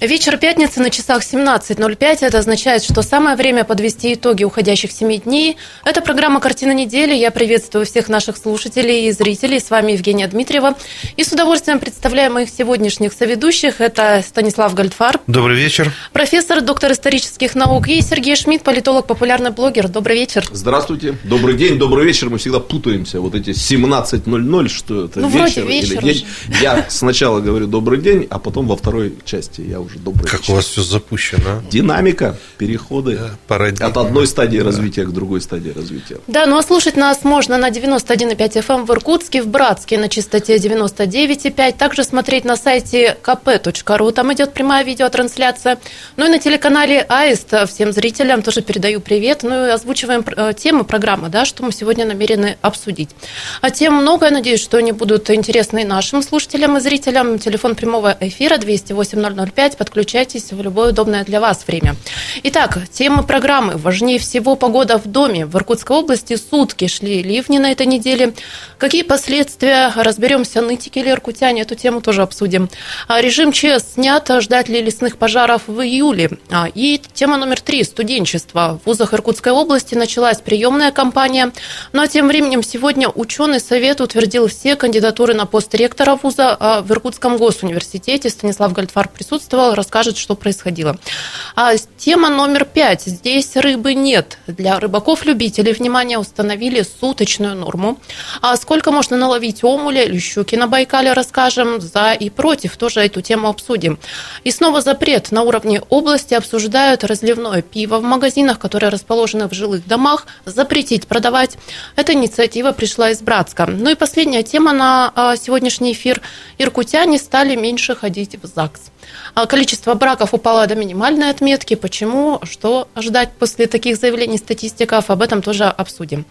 Вечер пятницы на часах 17.05. Это означает, что самое время подвести итоги уходящих семи дней. Это программа «Картина недели». Я приветствую всех наших слушателей и зрителей. С вами Евгения Дмитриева. И с удовольствием представляю моих сегодняшних соведущих. Это Станислав Гольдфар. Добрый вечер. Профессор, доктор исторических наук. И Сергей Шмидт, политолог, популярный блогер. Добрый вечер. Здравствуйте. Добрый день, добрый вечер. Мы всегда путаемся. Вот эти 17.00, что это ну, вечер, вроде вечер или день. Я сначала говорю добрый день, а потом во второй части я уже добрый Как вечер. у вас все запущено. Динамика, переходы Да, парадигма. от одной стадии развития к другой стадии развития. Да, ну а слушать нас можно на 91,5 FM в Иркутске, в Братске на частоте 99,5. Также смотреть на сайте kp.ru, там идет прямая видеотрансляция. Ну и на телеканале Аист всем зрителям тоже передаю привет. Ну и озвучиваем э, темы программы, да, что мы сегодня намерены обсудить. А тем много, я надеюсь, что они будут интересны и нашим слушателям и зрителям. Телефон прямого эфира 208 005. Подключайтесь в любое удобное для вас время. Итак, тема программы. Важнее всего погода в доме. В Иркутской области сутки шли ливни на этой неделе. Какие последствия? Разберемся, нытики или иркутяне. Эту тему тоже обсудим. А Режим ЧС снят. Ждать ли лесных пожаров в июле? А, И тема номер три. Студенчество. В вузах Иркутской области началась приемная кампания. А тем временем сегодня ученый совет утвердил все кандидатуры на пост ректора вуза а, в Иркутском госуниверситете. Станислав Гольдфар присутствовал, расскажет, что происходило. А тема номер пять. Здесь рыбы нет. Для рыбаков-любителей, внимание, установили суточную норму. А сколько можно наловить омуля или щуки на Байкале, расскажем. За и против тоже эту тему обсудим. И снова запрет. На уровне области обсуждают разливное пиво в магазинах, которые расположены в жилых домах, запретить продавать. Эта инициатива пришла из Братска. Ну и последняя тема на а, сегодняшний эфир. Иркутяне стали меньше ходить в ЗАГС. А Количество браков упало до минимальной отметки. Почему? Что ждать после таких заявлений статистиков? Об этом тоже обсудим.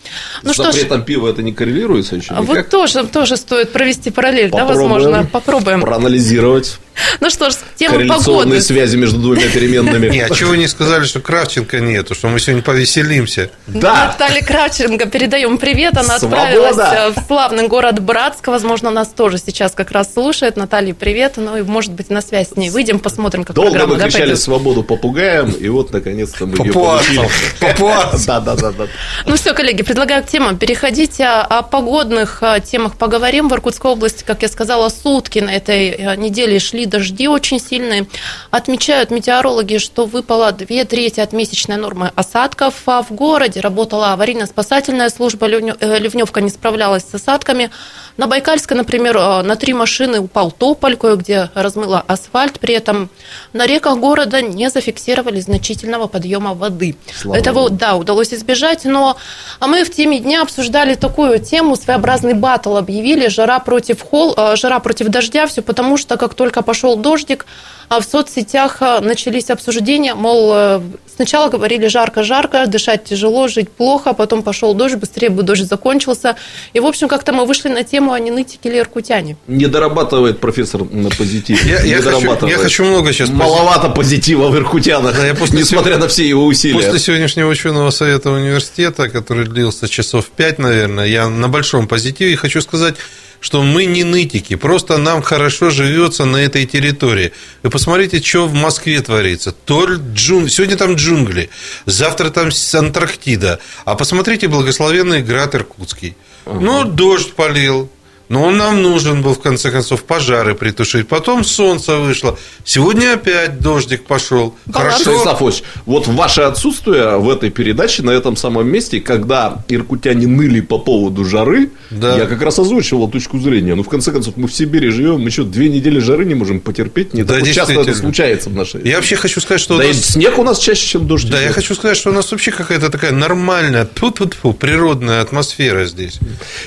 Ну С что ж, запретом пива это не коррелируется еще вот никак? тоже, тоже стоит провести параллель, да, Попробуем возможно. Попробуем. Проанализировать Ну что ж, тема корреляционные погоды. связи между двумя переменными. Не, а чего вы не сказали, что Кравченко нету, что мы сегодня повеселимся? Да, Наталья Кравченко, передаем привет. Она Свобода! отправилась э, в славный город Братск. Возможно, нас тоже сейчас как раз слушает. Наталья, привет. Ну и, может быть, на связь с ней выйдем, посмотрим, как долго программа мы кричали пойдет. свободу попугаям, и вот наконец-то мы ее Папуасов, получили. папуасов. Да, да, да, да. Ну все, коллеги, предлагаю к темам переходить. а, О погодных а, темах поговорим. В Иркутской области, как я сказала, сутки на этой э, неделе шли дожди очень сильные. Отмечают метеорологи, что выпало две трети от месячной нормы осадков. А в городе работала аварийно-спасательная служба. Ливнё- э, Ливневка не справлялась с осадками. На Байкальской, например, э, на три машины упал тополь, кое-где размыло асфальт. При этом на реках города не зафиксировали значительного подъема воды. Слава Этого, да, удалось избежать, но а мы в теме дня обсуждали такую тему, своеобразный батл объявили, жара против хол, э, жара против дождя, все потому что как только пошел дождик, а в соцсетях э, начались обсуждения, мол, э, сначала говорили жарко-жарко, дышать тяжело, жить плохо, потом пошел дождь, быстрее бы дождь закончился. И, в общем, как-то мы вышли на тему, а не нытики или иркутяне. Не дорабатывает профессор на позитив. Я- я хочу- я хочу много сейчас Маловато позитива в Иркутянах, Да, я после несмотря всего- на все его усилия. После сегодняшнего ученого совета университета, который длился часов пять, наверное, я на большом позитиве хочу сказать, что мы не нытики, просто нам хорошо живется на этой территории. Вы посмотрите, что в Москве творится. То ли джун... Сегодня там джунгли, завтра там Антарктида. А посмотрите благословенный град Иркутский. Ну, дождь полил, но он нам нужен был, в конце концов, пожары притушить. Потом солнце вышло. Сегодня опять дождик пошел. Баланс. Станислав Ильич, вот ваше отсутствие в этой передаче на этом самом месте, когда иркутяне ныли по поводу жары, Да. я как раз озвучивал точку зрения. Ну, в конце концов, мы в Сибири живем, мы что, две недели жары не можем потерпеть? Не Да, так часто это случается в нашей Я вообще хочу сказать, что у Да и нас- снег у нас чаще, чем дождь. Да, я идет. хочу сказать, что у нас вообще какая-то такая нормальная, -тьфу, природная атмосфера здесь.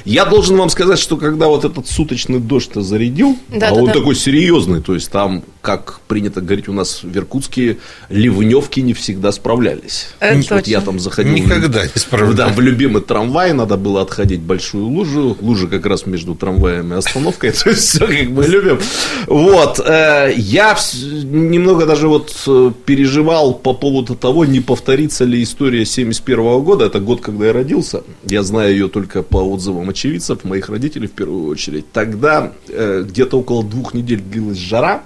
Я должен вам сказать, что когда вот этот суточный дождь-то зарядил, Да, а да, он да. такой серьезный, то есть там, как принято говорить у нас в Иркутске, ливневки не всегда справлялись. Это Вот точно. я там заходил. Никогда не справлялись. Да, в любимый трамвай надо было отходить большую лужу. Лужа как раз между трамваем и остановкой. То есть все как мы любим. Вот. э, Я немного даже вот э, переживал по поводу того, не повторится ли история 71 года. Это год, когда я родился. Я знаю ее только по отзывам очевидцев, моих родителей в первую очередь. Тогда э, где-то около двух недель длилась жара.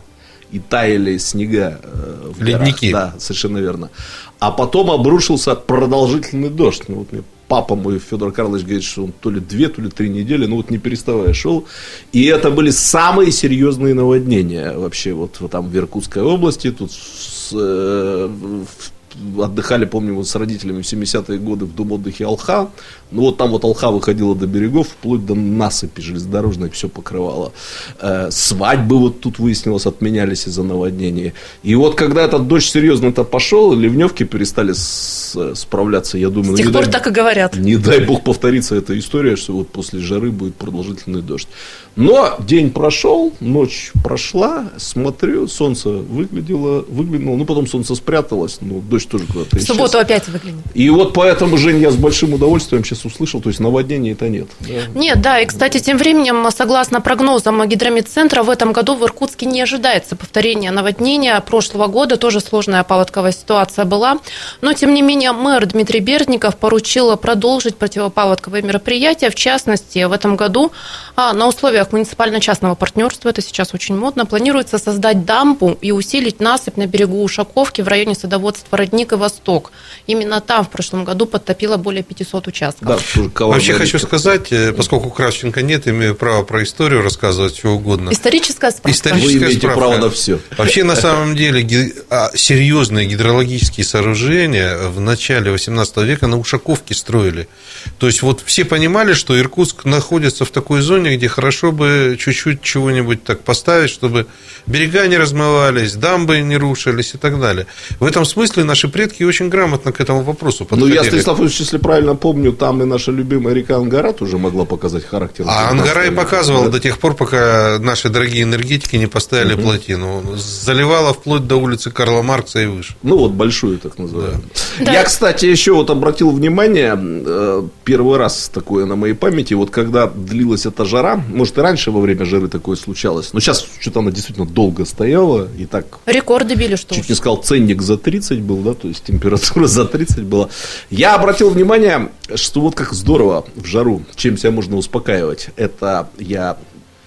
И таяли снега э, в горах. Ледники. Да, совершенно верно. А потом обрушился продолжительный дождь. Ну, вот мне папа мой, Федор Карлович, говорит, что он то ли две, то ли три недели, ну вот не переставая шел. И это были самые серьезные наводнения вообще вот, вот там в Иркутской области. Тут с, э, в- отдыхали, помню, вот с родителями в 70-е годы в дом отдыхе Алха. Ну вот там вот Алха выходила до берегов, вплоть до насыпи железнодорожной все покрывало. Э, свадьбы вот тут выяснилось отменялись из-за наводнения. И вот когда этот дождь серьезно-то пошел, ливневки перестали с- справляться, я думаю, С тех пор дай- так и говорят. не дай бог повторится эта история, что вот после жары будет продолжительный дождь. Но день прошел, ночь прошла, смотрю, солнце выглядело, выглянуло, ну потом солнце спряталось, ну дождь тоже куда-то В субботу опять выглянет. И вот поэтому, Жень, я с большим удовольствием сейчас услышал, то есть наводнения это нет. да. Нет, да, и, кстати, тем временем, согласно прогнозам гидромедцентра, в этом году в Иркутске не ожидается повторения наводнения прошлого года, тоже сложная паводковая ситуация была, но, тем не менее, мэр Дмитрий Бердников поручил продолжить противопаводковые мероприятия, в частности, в этом году а, на условиях муниципально-частного партнерства, это сейчас очень модно, планируется создать дамбу и усилить насыпь на берегу Ушаковки в районе садоводства Родник и Восток. Именно там в прошлом году подтопило более 500 участков. Да, Вообще хочу сказать, э, поскольку Кравченко нет, имею право про историю рассказывать, что угодно. Историческая справка. Историческая Вы имеете справка. право на всё. Вообще, на самом деле, а, серьезные гидрологические сооружения в начале 18 века на Ушаковке строили. То есть, вот все понимали, что Иркутск находится в такой зоне, где хорошо бы чуть-чуть чего-нибудь так поставить, чтобы берега не размывались, дамбы не рушились и так далее. В этом смысле наши предки очень грамотно к этому вопросу Ну, я, подходили. Станислав Ильич, если правильно помню, там и наша любимая река Ангара тоже могла показать характер. А 19 Ангара и века, показывал да? до тех пор, пока наши дорогие энергетики не поставили плотину. Заливала вплоть до улицы Карла Маркса и выше. Ну, вот большую, так называемую. Да. Я, кстати, еще вот обратил внимание, э, первый раз такое на моей памяти, вот когда длилась эта жара, может, и раньше во время жары такое случалось, но сейчас что-то она действительно долго стояла, и так Рекорды били, что чуть уж. не сказал, ценник за 30 был, да, то есть температура за 30 была. Я обратил внимание, что вот как здорово в жару, чем себя можно успокаивать. Это я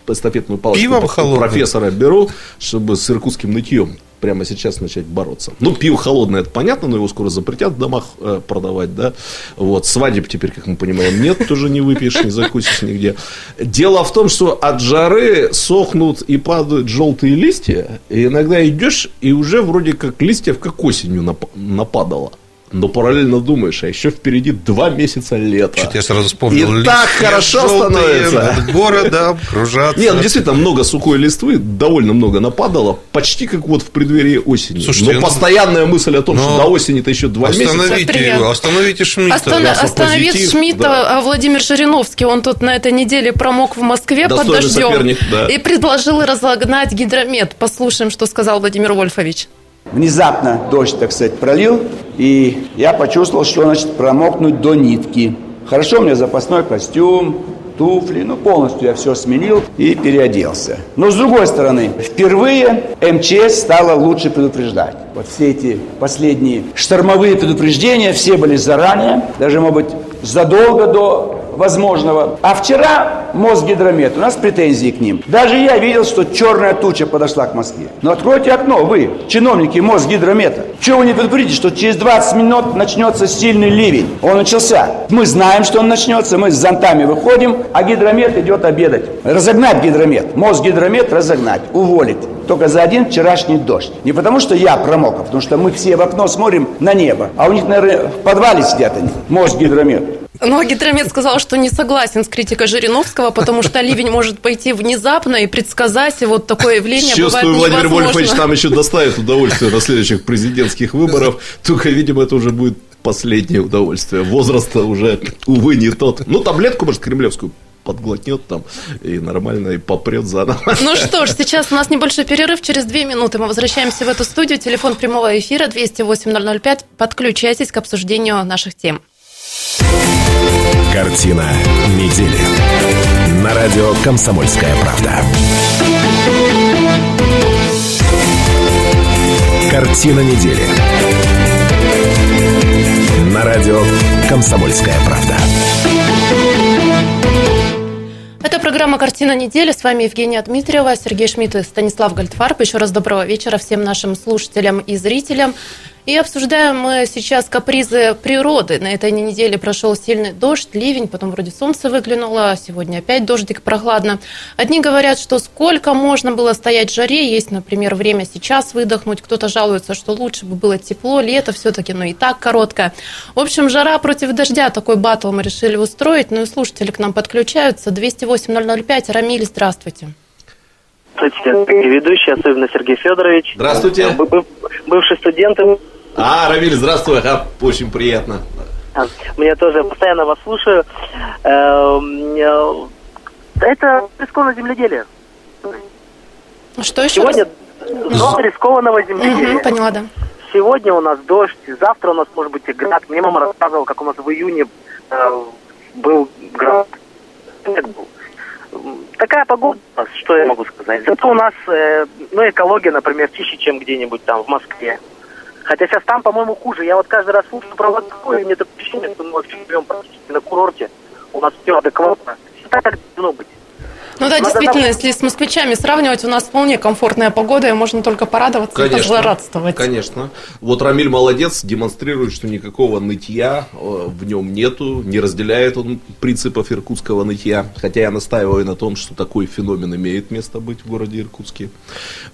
эстафетную палочку Пивом у холодным? профессора беру, чтобы с иркутским нытьем прямо сейчас начать бороться. Ну, пиво холодное, это понятно, но его скоро запретят в домах э, продавать, да. Вот, свадеб теперь, как мы понимаем, нет, тоже не выпьешь, не закусишь нигде. Дело в том, что от жары сохнут и падают желтые листья, и иногда идешь, и уже вроде как листьев как осенью нап- нападало. Но параллельно думаешь, а еще впереди два месяца лета. Что-то я сразу вспомнил. И так листья хорошо становится. над городом кружатся. Нет, ну, действительно, много сухой листвы, довольно много нападало, почти как вот в преддверии осени. Слушайте, Но ну, постоянная мысль о том, но что до осени-то еще два месяца. Остановите Привет. его, остановите Шмидта. Ясно, Остановить позитив, Шмидта, да. а Владимир Жириновский, он тут на этой неделе промок в Москве под Достойный дождем соперник, да. и предложил разогнать гидромет. Послушаем, что сказал Владимир Вольфович. Внезапно дождь, так сказать, пролил, и я почувствовал, что значит промокнуть до нитки. Хорошо у меня запасной костюм, туфли, ну полностью я все сменил и переоделся. Но с другой стороны, впервые МЧС стала лучше предупреждать. Вот все эти последние штормовые предупреждения, все были заранее, даже, может быть, задолго до возможного. А вчера Мосгидромет, у нас претензии к ним. Даже я видел, что черная туча подошла к Москве. Но откройте окно, вы, чиновники Мосгидромета. Чего вы не предупредите, что через 20 минут начнется сильный ливень? Он начался. Мы знаем, что он начнется, мы с зонтами выходим, а гидромет идет обедать. Разогнать гидромет. Мосгидромет разогнать, уволить. Только за один вчерашний дождь. Не потому, что я промок, а потому что мы все в окно смотрим на небо. А у них, наверное, в подвале сидят они. Мосгидромет. Но гидромет сказал, что не согласен с критикой Жириновского, потому что ливень может пойти внезапно и предсказать вот такое явление Чувствую, бывает Владимир. Вольфович там еще доставит удовольствие на следующих президентских выборах. Только, видимо, это уже будет последнее удовольствие. Возраст уже, увы, не тот. Ну, таблетку, может, кремлевскую подглотнет там и нормально и попрет заново. Ну что ж, сейчас у нас небольшой перерыв. Через две минуты мы возвращаемся в эту студию. Телефон прямого эфира 208 Подключайтесь к обсуждению наших тем. Картина недели. На радио «Комсомольская правда». Картина недели. На радио «Комсомольская правда». Это программа «Картина недели». С вами Евгения Дмитриева, Сергей Шмидт и Станислав Гальдфарб. Еще раз доброго вечера всем нашим слушателям и зрителям. И обсуждаем мы сейчас капризы природы. На этой неделе прошел сильный дождь, ливень, потом вроде солнце выглянуло, сегодня опять дождик прохладно. Одни говорят, что сколько можно было стоять в жаре, есть, например, время сейчас выдохнуть. Кто-то жалуется, что лучше бы было тепло, лето все-таки, но и так короткое. В общем, жара против дождя, такой батл мы решили устроить. Ну и слушатели к нам подключаются. 208-005. Рамиль, здравствуйте. Здравствуйте, ведущий, особенно Сергей Федорович. Здравствуйте. Бывший студент а, Равиль, здравствуй, ага, очень приятно. Мне тоже постоянно вас слушаю. Эм, э, это рискованное земледелие. Что еще Сегодня раз? рискованного земледелия. Угу, поняла, да. Сегодня у нас дождь, завтра у нас может быть и град. Мне мама рассказывала, как у нас в июне э, был град. Такая погода, что я могу сказать. Зато у нас, э, ну, экология, например, чище, чем где-нибудь там в Москве. Хотя сейчас там, по-моему, хуже. Я вот каждый раз слушаю про вот такое, и мне такое ощущение, что мы вообще живем практически на курорте. У нас все адекватно. Так, как должно быть. Ну да, действительно, если с москвичами сравнивать, у нас вполне комфортная погода, и можно только порадоваться конечно, и позлорадствовать. Конечно. Вот Рамиль молодец, демонстрирует, что никакого нытья э, в нем нету, не разделяет он принципов иркутского нытья, хотя я настаиваю на том, что такой феномен имеет место быть в городе Иркутске.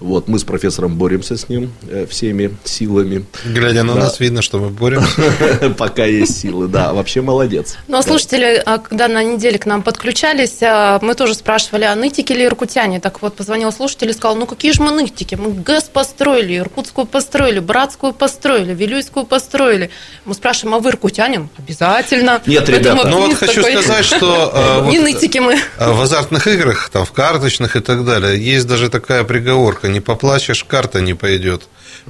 Вот, мы с профессором боремся с ним э, всеми силами. Глядя на да. нас, видно, что мы боремся. Пока есть силы, да, вообще молодец. Ну, слушатели, а когда на неделе к нам подключались, а, мы тоже спрашивали, спрашивали, а нытики ли иркутяне? Так вот, позвонил слушатель и сказал, ну какие же мы нытики? Мы ГЭС построили, Иркутскую построили, Братскую построили, Вилюйскую построили. Мы спрашиваем, а вы иркутянин? Обязательно. Нет, ребята, ну вот хочу такой... сказать, что... Не нытики мы. А, в азартных играх, там, в карточных и так далее, есть даже такая приговорка, не поплачешь, карта не пойдет.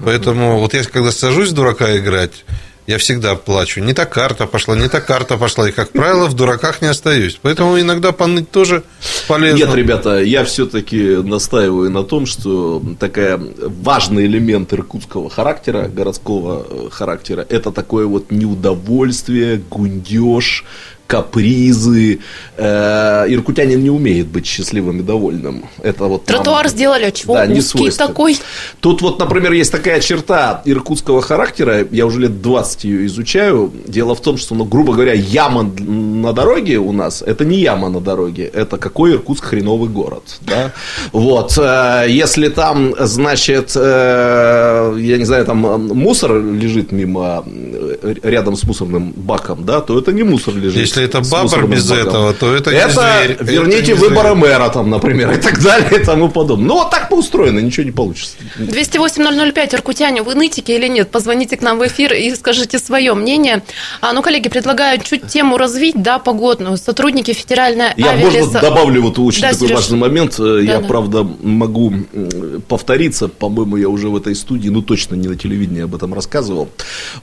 Поэтому вот я когда сажусь дурака играть, я всегда плачу. Не та карта пошла, не та карта пошла. И, как правило, в дураках не остаюсь. Поэтому иногда поныть тоже полезно. Нет, ребята, я все-таки настаиваю на том, что такая важный элемент иркутского характера, городского э, характера, это такое вот неудовольствие, гундеж, капризы. Э, иркутянин не умеет быть счастливым и довольным. Это вот Тротуар нам, сделали, а чего да, узкий такой? Тут вот, например, есть такая черта иркутского характера, я уже лет 20 ее изучаю. Дело в том, что, ну, грубо говоря, яма на дороге у нас, это не яма на дороге, это какой Иркутск хреновый город. Да? Вот. Э, если там, значит, э, я не знаю, там мусор лежит мимо, рядом с мусорным баком, да, то это не мусор лежит если это бабр без богом. этого, то это, это не зверь. Верните это выборы зверь. мэра, там, например, и так далее, и тому подобное. Ну, вот так поустроено, ничего не получится. 208-005, Иркутяне, вы нытики или нет? Позвоните к нам в эфир и скажите свое мнение. А, ну, коллеги, предлагаю чуть тему развить, да, погодную. Сотрудники федеральной Я, авиалеса... можно, добавлю вот очень да, такой Сереж. важный момент. Да, я, да. правда, могу повториться. По-моему, я уже в этой студии, ну, точно не на телевидении об этом рассказывал.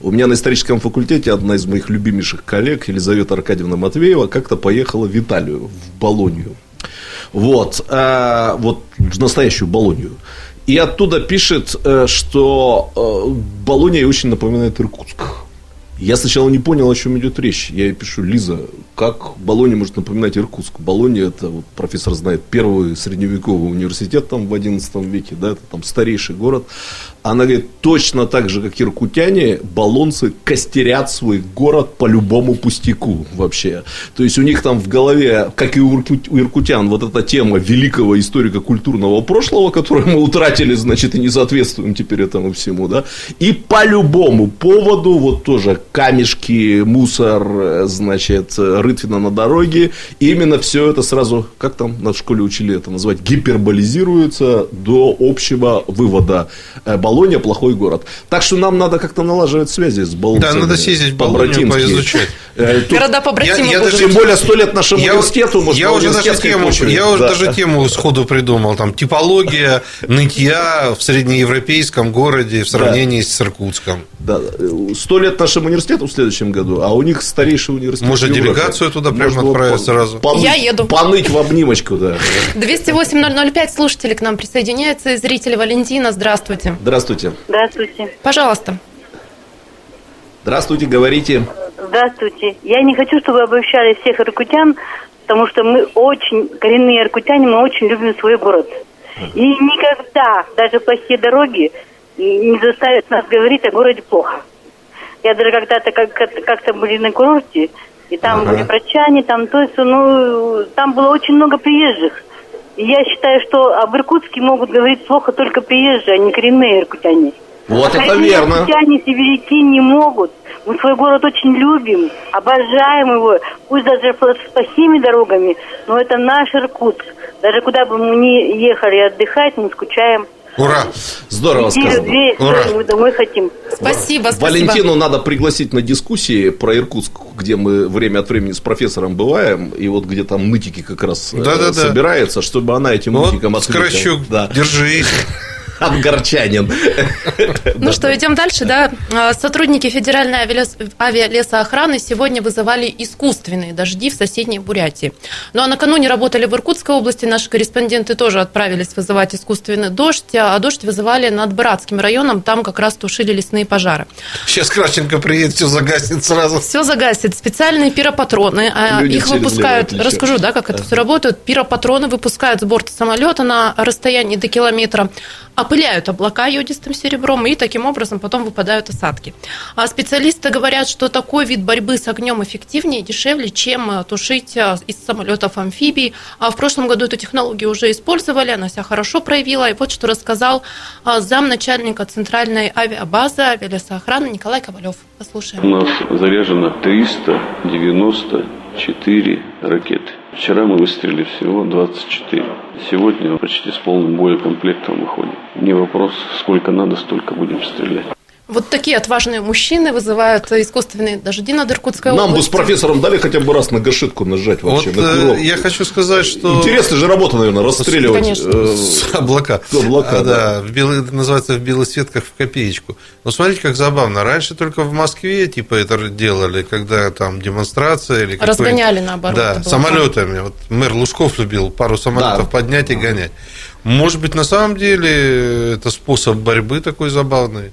У меня на историческом факультете одна из моих любимейших коллег, Елизавета Аркадьевна Аркадьевна Матвеева как-то поехала в Италию, в Болонию. Вот, э, вот в настоящую Болонию. И оттуда пишет, э, что э, Болония очень напоминает Иркутск. Я сначала не понял, о чем идет речь. Я ей пишу, Лиза, как Болония может напоминать Иркутск? Болония, это, вот, профессор знает, первый средневековый университет там в XI веке, да, это там старейший город. Она говорит, точно так же, как иркутяне, баллонцы костерят свой город по любому пустяку вообще. То есть, у них там в голове, как и у иркутян, вот эта тема великого историко-культурного прошлого, которое мы утратили, значит, и не соответствуем теперь этому всему, да. И по любому поводу, вот тоже камешки, мусор, э, значит, рытвина на дороге. И именно все это сразу, как там на школе учили это называть, гиперболизируется до общего вывода. Э, Болония плохой город. Так что нам надо как-то налаживать связи с болонцами. Да, надо съездить в Болонию, поизучать. Э, тут- Города побратимы я будут. даже- Тем более сто лет нашему Я, университету. может, я уже даже тему, я уже Да. даже тему сходу придумал. Там типология нытья в среднеевропейском городе в сравнении с Иркутском. Да, сто лет нашему университету в следующем году, а у них старейший университет. Может, делегацию туда прямо отправить по- сразу? поныть- Я еду. Поныть в обнимочку, да. 208-005 слушатели к нам присоединяются. И зритель Валентина, здравствуйте. Здравствуйте. Здравствуйте. Пожалуйста. Здравствуйте, говорите. Здравствуйте. Я не хочу, чтобы вы обобщали всех иркутян, потому что мы очень, коренные иркутяне, мы очень любим свой город. И никогда, даже плохие дороги, не заставят нас говорить о городе плохо. Я даже когда-то как- как- как-то были на курорте, и там Ага. были врачане, там то есть, ну, там было очень много приезжих. И я считаю, что об Иркутске могут говорить плохо только приезжие, а не коренные иркутяне. Вот это Коренные верно. иркутяне сибиряки не могут. Мы свой город очень любим, обожаем его, пусть даже с плохими дорогами, но это наш Иркутск. Даже куда бы мы ни ехали отдыхать, мы скучаем. Ура! Здорово Неделю, сказано. две, Ура. мы домой хотим. Спасибо, спасибо. Валентину надо пригласить на дискуссии про Иркутск, где мы время от времени с профессором бываем, и вот где там нытики как раз э, Да-да-да. собирается, чтобы она этим Вот, нытикам ответила. Скорощук, Да. держись. Ангарчанин. Ну что, идем дальше, да? А, Сотрудники Федеральной авиалес- авиалесоохраны сегодня вызывали искусственные дожди в соседней Бурятии. Ну а накануне работали в Иркутской области, наши корреспонденты тоже отправились вызывать искусственный дождь, а дождь вызывали над Братским районом, там как раз тушили лесные пожары. Сейчас Кравченко приедет, все загаснет сразу. Все загасит. Специальные пиропатроны. а, Люди Их выпускают. Расскажу, да, как это все работает. Пиропатроны выпускают с борта самолета на расстоянии до километра, опыляют облака йодистым серебром, и таким образом потом выпадают осадки. А специалисты говорят, что такой вид борьбы с огнем эффективнее и дешевле, чем э, тушить э, из самолетов амфибий. А в прошлом году эту технологию уже использовали, она себя хорошо проявила. И вот что рассказал а, замначальника Центральной авиабазы авиалесоохраны Николай Ковалев. У Послушаем. нас заряжено 394 ракеты. Вчера мы выстрелили всего 24. Сегодня почти с полным боекомплектом выходим. Не вопрос, сколько надо, столько будем стрелять. Вот такие отважные мужчины вызывают искусственные дожди над Иркутской Нам бы с областью. профессором дали хотя бы раз на гашетку нажать Вот вообще. на э, курок. я хочу сказать, что... Интересная же работа, наверное, расстреливать. Конечно. э, С облака. Облака, А, да. да. в белый, это называется в белых светках в копеечку. Но смотрите, как забавно. Раньше только в Москве типа это делали, когда там демонстрация или Разгоняли, наоборот, Да, самолетами. Вот мэр Лужков любил пару самолетов Да. поднять и гонять. Может быть, на самом деле это способ борьбы такой забавный.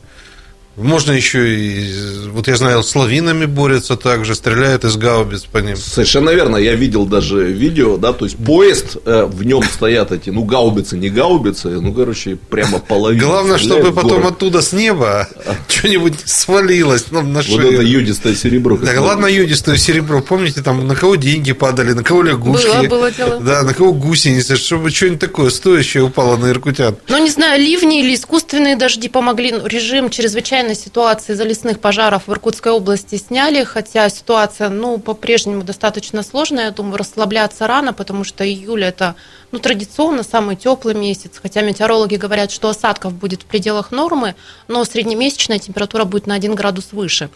Можно еще и, вот я знаю, с лавинами борются также, стреляют из гаубиц по ним. Совершенно верно. Я видел даже видео, да, то есть поезд, э, в нем стоят эти, ну, гаубицы, не гаубицы, ну, короче, прямо половина. Главное, чтобы потом город. оттуда с неба что-нибудь свалилось нам на Вот шею. это юдистое серебро. Да ладно юдистое серебро. Помните, там на кого деньги падали, на кого лягушки. Было, было дело. Да, на кого гусеницы, чтобы что-нибудь такое стоящее упало на иркутян. Ну, не знаю, ливни или искусственные дожди помогли. Ну, Режим чрезвычайной ситуации из-за лесных пожаров в Иркутской области сняли, хотя ситуация, ну, по-прежнему достаточно сложная. Я думаю, расслабляться рано, потому что июль – это, ну, традиционно самый теплый месяц. Хотя метеорологи говорят, что осадков будет в пределах нормы, но среднемесячная температура будет на 1 градус выше.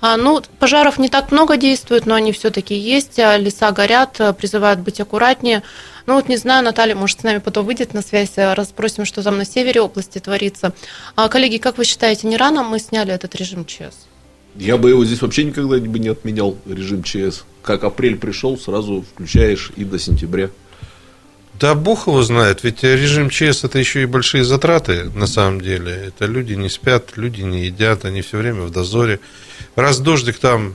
А, ну, пожаров не так много действует, но они все-таки есть. А Леса горят, а, призывают быть аккуратнее. Ну вот не знаю, Наталья, может, с нами потом выйдет на связь, а, расспросим, что там на севере области творится. А, коллеги, как вы считаете, не рано мы сняли этот режим ЧС? Я бы его здесь вообще никогда бы не отменял, режим ЧС. Как апрель пришел, сразу включаешь и до сентября. Да бог его знает, ведь режим ЧС это еще и большие затраты на самом деле. Это люди не спят, люди не едят, они все время в дозоре. Раз дождик там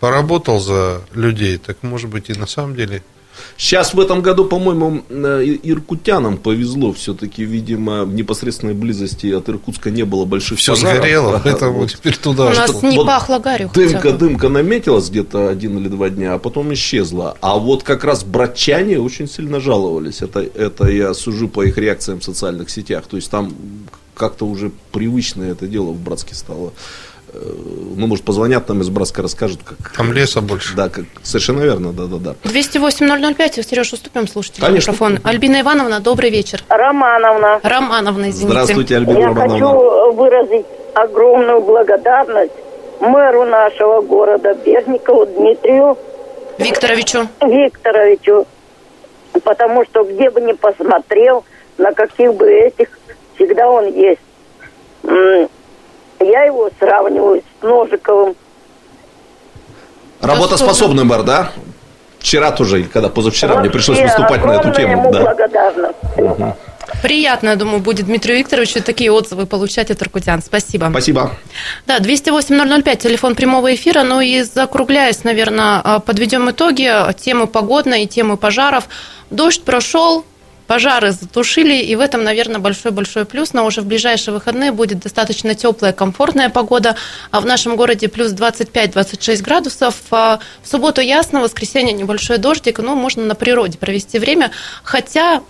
поработал за людей, так может быть и на самом деле Сейчас в этом году, по-моему, э, иркутянам повезло. Все-таки, видимо, в непосредственной близости от Иркутска не было больших все пожаров. сгорело, поэтому Вот теперь У туда. нас что- не вот пахло гарью. Дымка, дымка наметилась где-то один или два дня, а потом исчезла. А вот как раз братчане очень сильно жаловались. Это, это я сужу по их реакциям в социальных сетях. То есть там как-то уже привычное это дело в Братске стало. Э, Ну, может, позвонят нам из Братска, расскажут, как... Там леса больше. Да, как... совершенно верно, да-да-да. 208-005, Сереж, уступим слушателю Конечно. микрофон. Альбина Ивановна, добрый вечер. Романовна, Романовна, извините. Здравствуйте, Альбина я Романовна. хочу выразить огромную благодарность мэру нашего города Берникову Дмитрию Викторовичу. Викторовичу, потому что где бы ни посмотрел, на каких бы этих, всегда он есть. Я его сравниваю с Ножиковым. Работоспособный мэр, да? Вчера тоже, когда позавчера мне пришлось Вообще выступать на эту тему. ему Да. благодарна. Приятно, я думаю, будет Дмитрию Викторовичу такие отзывы получать от иркутян. Спасибо. Спасибо. Да, 208-005, телефон прямого эфира. Ну и закругляясь, наверное, подведем итоги темы погодной и темы пожаров. Дождь прошел, пожары затушили, и в этом, наверное, большой-большой плюс. Но уже в ближайшие выходные будет достаточно теплая, комфортная погода. А в нашем городе плюс 25-26 градусов. А В субботу ясно, в воскресенье небольшой дождик. Ну, можно на природе провести время. Хотя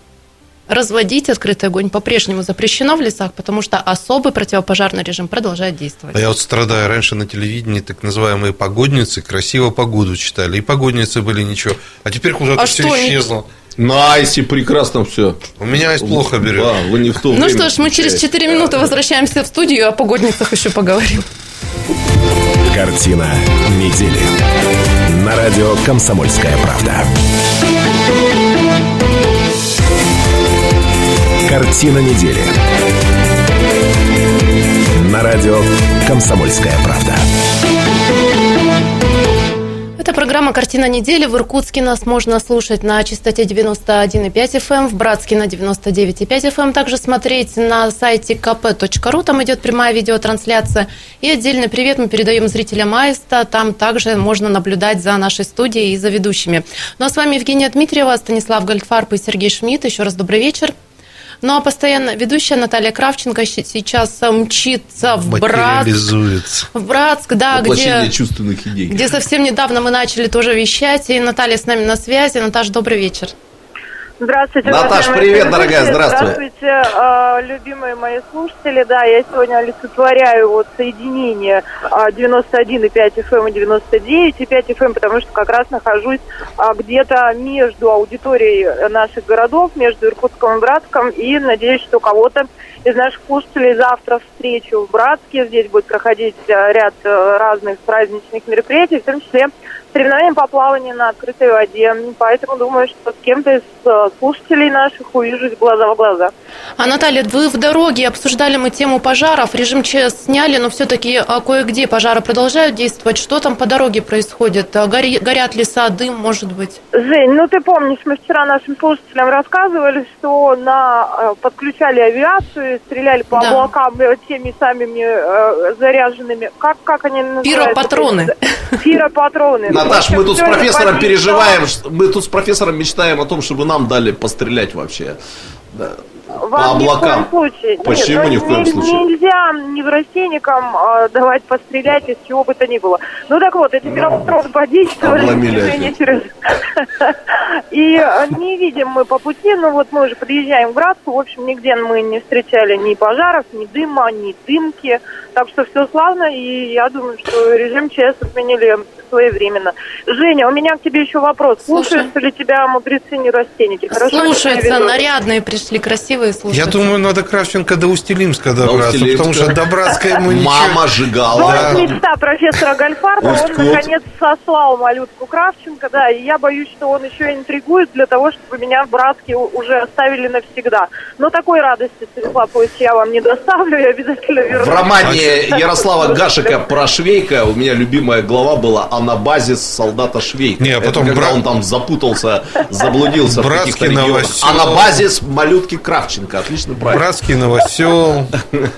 разводить открытый огонь по-прежнему запрещено в лесах, потому что особый противопожарный режим продолжает действовать. А я вот страдаю, раньше на телевидении так называемые погодницы красиво погоду читали, и погодницы были ничего, а теперь куда-то А все что исчезло. На Айсе прекрасно все. У меня есть плохо берет. Да, вы не в то Ну время что ж, мы через включаете. 4 минуты возвращаемся в студию, о погодницах еще поговорим. Картина недели. На радио «Комсомольская правда». Картина недели. На радио «Комсомольская правда». Программа «Картина недели». В Иркутске нас можно слушать на частоте 91,5 FM, эм, в Братске на 99,5 FM. эм. Также смотреть на сайте kp.ru, там идет прямая видеотрансляция. И отдельный привет мы передаем зрителям Аиста. Там также можно наблюдать за нашей студией и за ведущими. Ну а с вами Евгения Дмитриева, Станислав Гольдфарб и Сергей Шмидт. Еще раз добрый вечер. Ну а постоянно ведущая Наталья Кравченко сейчас э, мчится в Братск. В Братск, да, где чувственных идей. где совсем недавно мы начали тоже вещать, и Наталья с нами на связи. Наташа, добрый вечер. Здравствуйте, Наташ, привет, дорогая, здравствуй. Здравствуйте, э, любимые мои слушатели. Да, я сегодня олицетворяю вот соединение э, 91,5 FM и 99,5 FM, потому что как раз нахожусь а, где-то между аудиторией наших городов, между Иркутском и Братском, и надеюсь, что кого-то из наших слушателей завтра встречу в Братске. Здесь будет проходить ряд разных праздничных мероприятий, в том числе соревнования по плаванию на открытой воде. Поэтому думаю, что с кем-то из э, слушателей наших увижусь глаза в глаза. А Наталья, вы в дороге обсуждали мы тему пожаров. Режим ЧС сняли, но все-таки кое-где пожары продолжают действовать. Что там по дороге происходит? А, гори- горят леса, дым, может быть? Жень, ну ты помнишь, мы вчера нашим слушателям рассказывали, что на э, подключали авиацию, стреляли по Да. облакам теми самыми э, заряженными. Как, как они называются? Пиропатроны. Пиропатроны. Наташ, мы тут с профессором переживаем, мы тут с профессором мечтаем о том, чтобы нам дали пострелять вообще. Да. Вам По ни в облакам. коем случае. Почему Нет, ни в коем не- случае? Нельзя неврастенникам э, давать пострелять из чего бы то ни было. Ну так вот, эти пиропатроны подействовали. обломили движение через- И э, не видим мы по пути, ну вот мы уже подъезжаем к Братску, в общем, нигде мы не встречали ни пожаров, ни дыма, ни дымки. Так что все славно, и я думаю, что режим ЧС отменили своевременно. Женя, у меня к тебе еще вопрос. Слушай. Слушаются ли тебя мудрецы неврастенники? Хорошо себя Слушаются, нарядные пришли, красивые Я слушаются. думаю, надо Кравченко до Устилимска добраться, Устилимска. потому что до Братска ему ничего. Мама Ну, жигала. это мечта профессора Гальфарба. Пусть Он, наконец, сослал малютку Кравченко, да, и я боюсь, что он еще интригует для того, чтобы меня в Братске уже оставили навсегда. Но такой радости, Станислав я вам не доставлю, я обязательно вернусь. В романе Ярослава Гашика про Швейка у меня любимая глава была «А на базе солдата Швейка». Не, а потом Это когда бра- он там запутался, заблудился в Братский каких-то регионах. А на базе малютки Кравченко. Отличный проект. Братский новосел.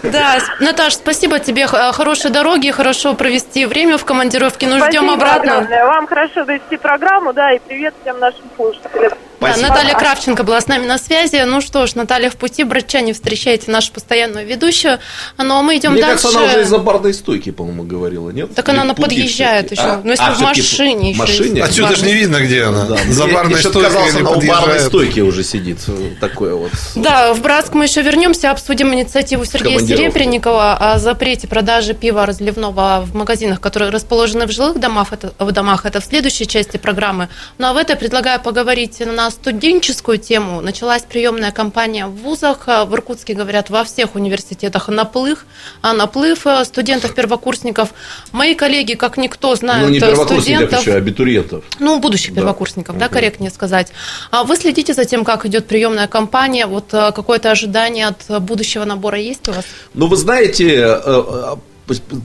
Да, Наташ, спасибо тебе. Х- Хорошей дороги, хорошо провести время в командировке. Ну, ждем обратно. Вам хорошо довести программу, да, и привет всем нашим слушателям. Да, Спасибо. Наталья Кравченко была с нами на связи. Ну что ж, Наталья в пути, братчане, встречайте нашу постоянную ведущую. Ну а мы идем Мне дальше. кажется, она уже из-за барной стойки, по-моему, говорила, нет? Так она Или на подъезжает еще. А? Ну, если А, в машине в еще машине? есть. Отсюда же не видно, где она. Да, За мне- барной мне стойкой казалось, она у барной стойки уже сидит. Такое вот. Да, в Братск мы еще вернемся, обсудим инициативу Сергея. Серебренникова о запрете продажи пива разливного в магазинах, которые расположены в жилых домах. Это, в домах. Это в следующей части программы. Ну а в этой предлагаю поговорить на студенческую тему. Началась приемная кампания в вузах. В Иркутске, говорят, во всех университетах наплыв, а наплыв э, студентов-первокурсников. Мои коллеги, как никто, знают Ну, не э, студентов. еще, а абитуриентов. Ну, будущих Да. первокурсников, да, Мгм. корректнее сказать. А вы следите за тем, как идет приемная кампания? Вот э, какое-то ожидание от э, будущего набора есть у вас? Ну, вы знаете, э, э,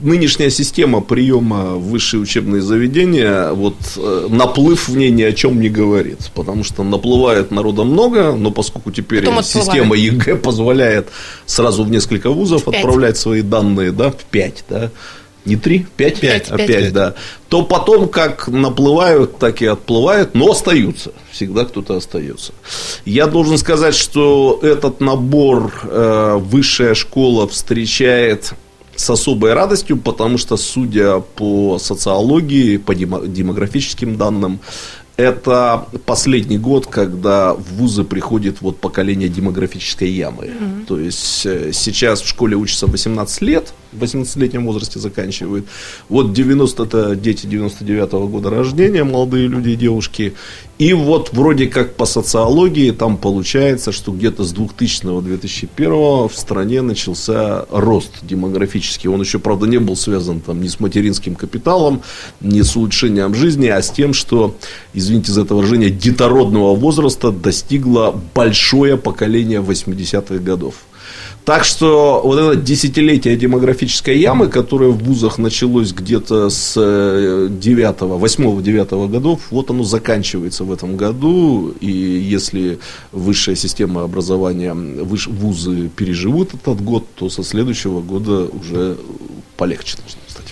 нынешняя система приема в высшие учебные заведения, вот э, наплыв в ней ни о чем не говорит, потому что наплывает народа много, но поскольку теперь Потом система ЕГЭ позволяет сразу в несколько вузов пять. отправлять свои данные, да, в 5, да, не 3, 5, Пять, а пять. 5, да, то потом как наплывают, так и отплывают, но остаются. Всегда кто-то остается. Я должен сказать, что этот набор э, высшая школа встречает с особой радостью, потому что, судя по социологии, по демо- демографическим данным, это последний год, когда в вузы приходит вот поколение демографической ямы. То есть э, сейчас в школе учатся 18 лет, в 18-летнем возрасте заканчивают. Вот 90 это дети 99-го года рождения, молодые люди и девушки. И вот вроде как по социологии там получается, что где-то с 2000-2001 в стране начался рост демографический. Он еще, правда, не был связан там ни с материнским капиталом, ни с улучшением жизни, а с тем, что, извините за это выражение, детородного возраста достигло большое поколение 80-х годов. Так что вот это десятилетие демографической ямы, которое в вузах началось где-то с 9, 8-9 годов, вот оно заканчивается в этом году. И если высшая система образования, вузы переживут этот год, то со следующего года уже полегче должно стать.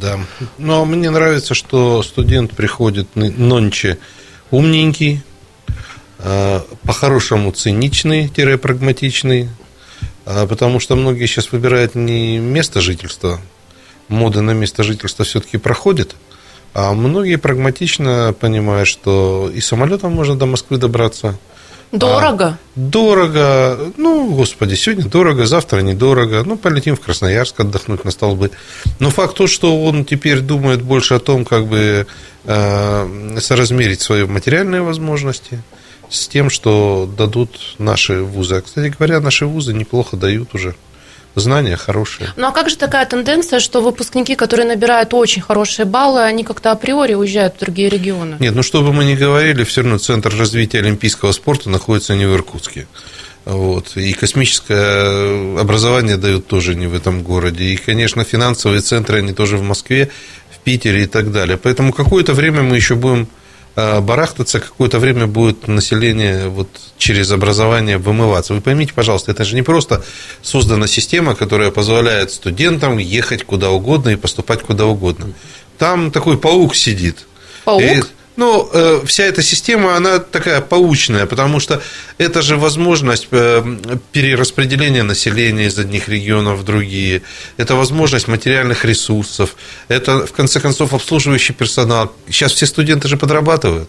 Да. Но мне нравится, что студент приходит нонче умненький, э, по-хорошему циничный-прагматичный, потому что многие сейчас выбирают не место жительства, мода на место жительства все-таки проходит, а многие прагматично понимают, что и самолетом можно до Москвы добраться. Дорого. Дорого, ну, господи, сегодня дорого, завтра недорого. Ну, полетим в Красноярск отдохнуть на столбы. Но факт тот, что он теперь думает больше о том, как бы э, соразмерить свои материальные возможности с тем, что дадут наши вузы. А, кстати говоря, наши вузы неплохо дают уже знания хорошие. Ну а как же такая тенденция, что выпускники, которые набирают очень хорошие баллы, они как-то априори уезжают в другие регионы? Нет, ну что бы мы ни говорили, все равно центр развития олимпийского спорта находится не в Иркутске. Вот. И космическое образование дают тоже не в этом городе. И, конечно, финансовые центры, они тоже в Москве, в Питере и так далее. Поэтому какое-то время мы еще будем барахтаться, какое-то время будет население вот через образование вымываться. Вы поймите, пожалуйста, это же не просто создана система, которая позволяет студентам ехать куда угодно и поступать куда угодно. Там такой паук сидит. Паук? И, ну, э, вся эта система, она такая паучная, потому что это же возможность э, перераспределения населения из одних регионов в другие, это возможность материальных ресурсов, это, в конце концов, обслуживающий персонал. Сейчас все студенты же подрабатывают.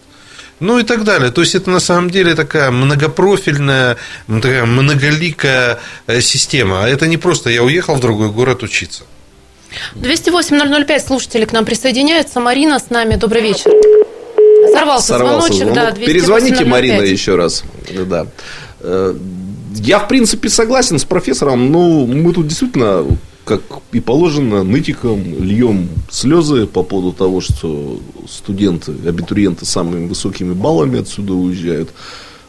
Ну и так далее. То есть это на самом деле такая многопрофильная, такая многоликая э, система. А это не просто я уехал в другой город учиться. 208-005 слушатели к нам присоединяются. Марина с нами. Добрый вечер. Сорвался, Сорвался звоночек, да, звонок. Перезвоните, 208-005. Марина, еще раз. Да. Э, Я, в принципе, согласен с профессором. Ну, мы тут действительно, как и положено, нытиком льем слезы по поводу того, что студенты, абитуриенты с самыми высокими баллами отсюда уезжают.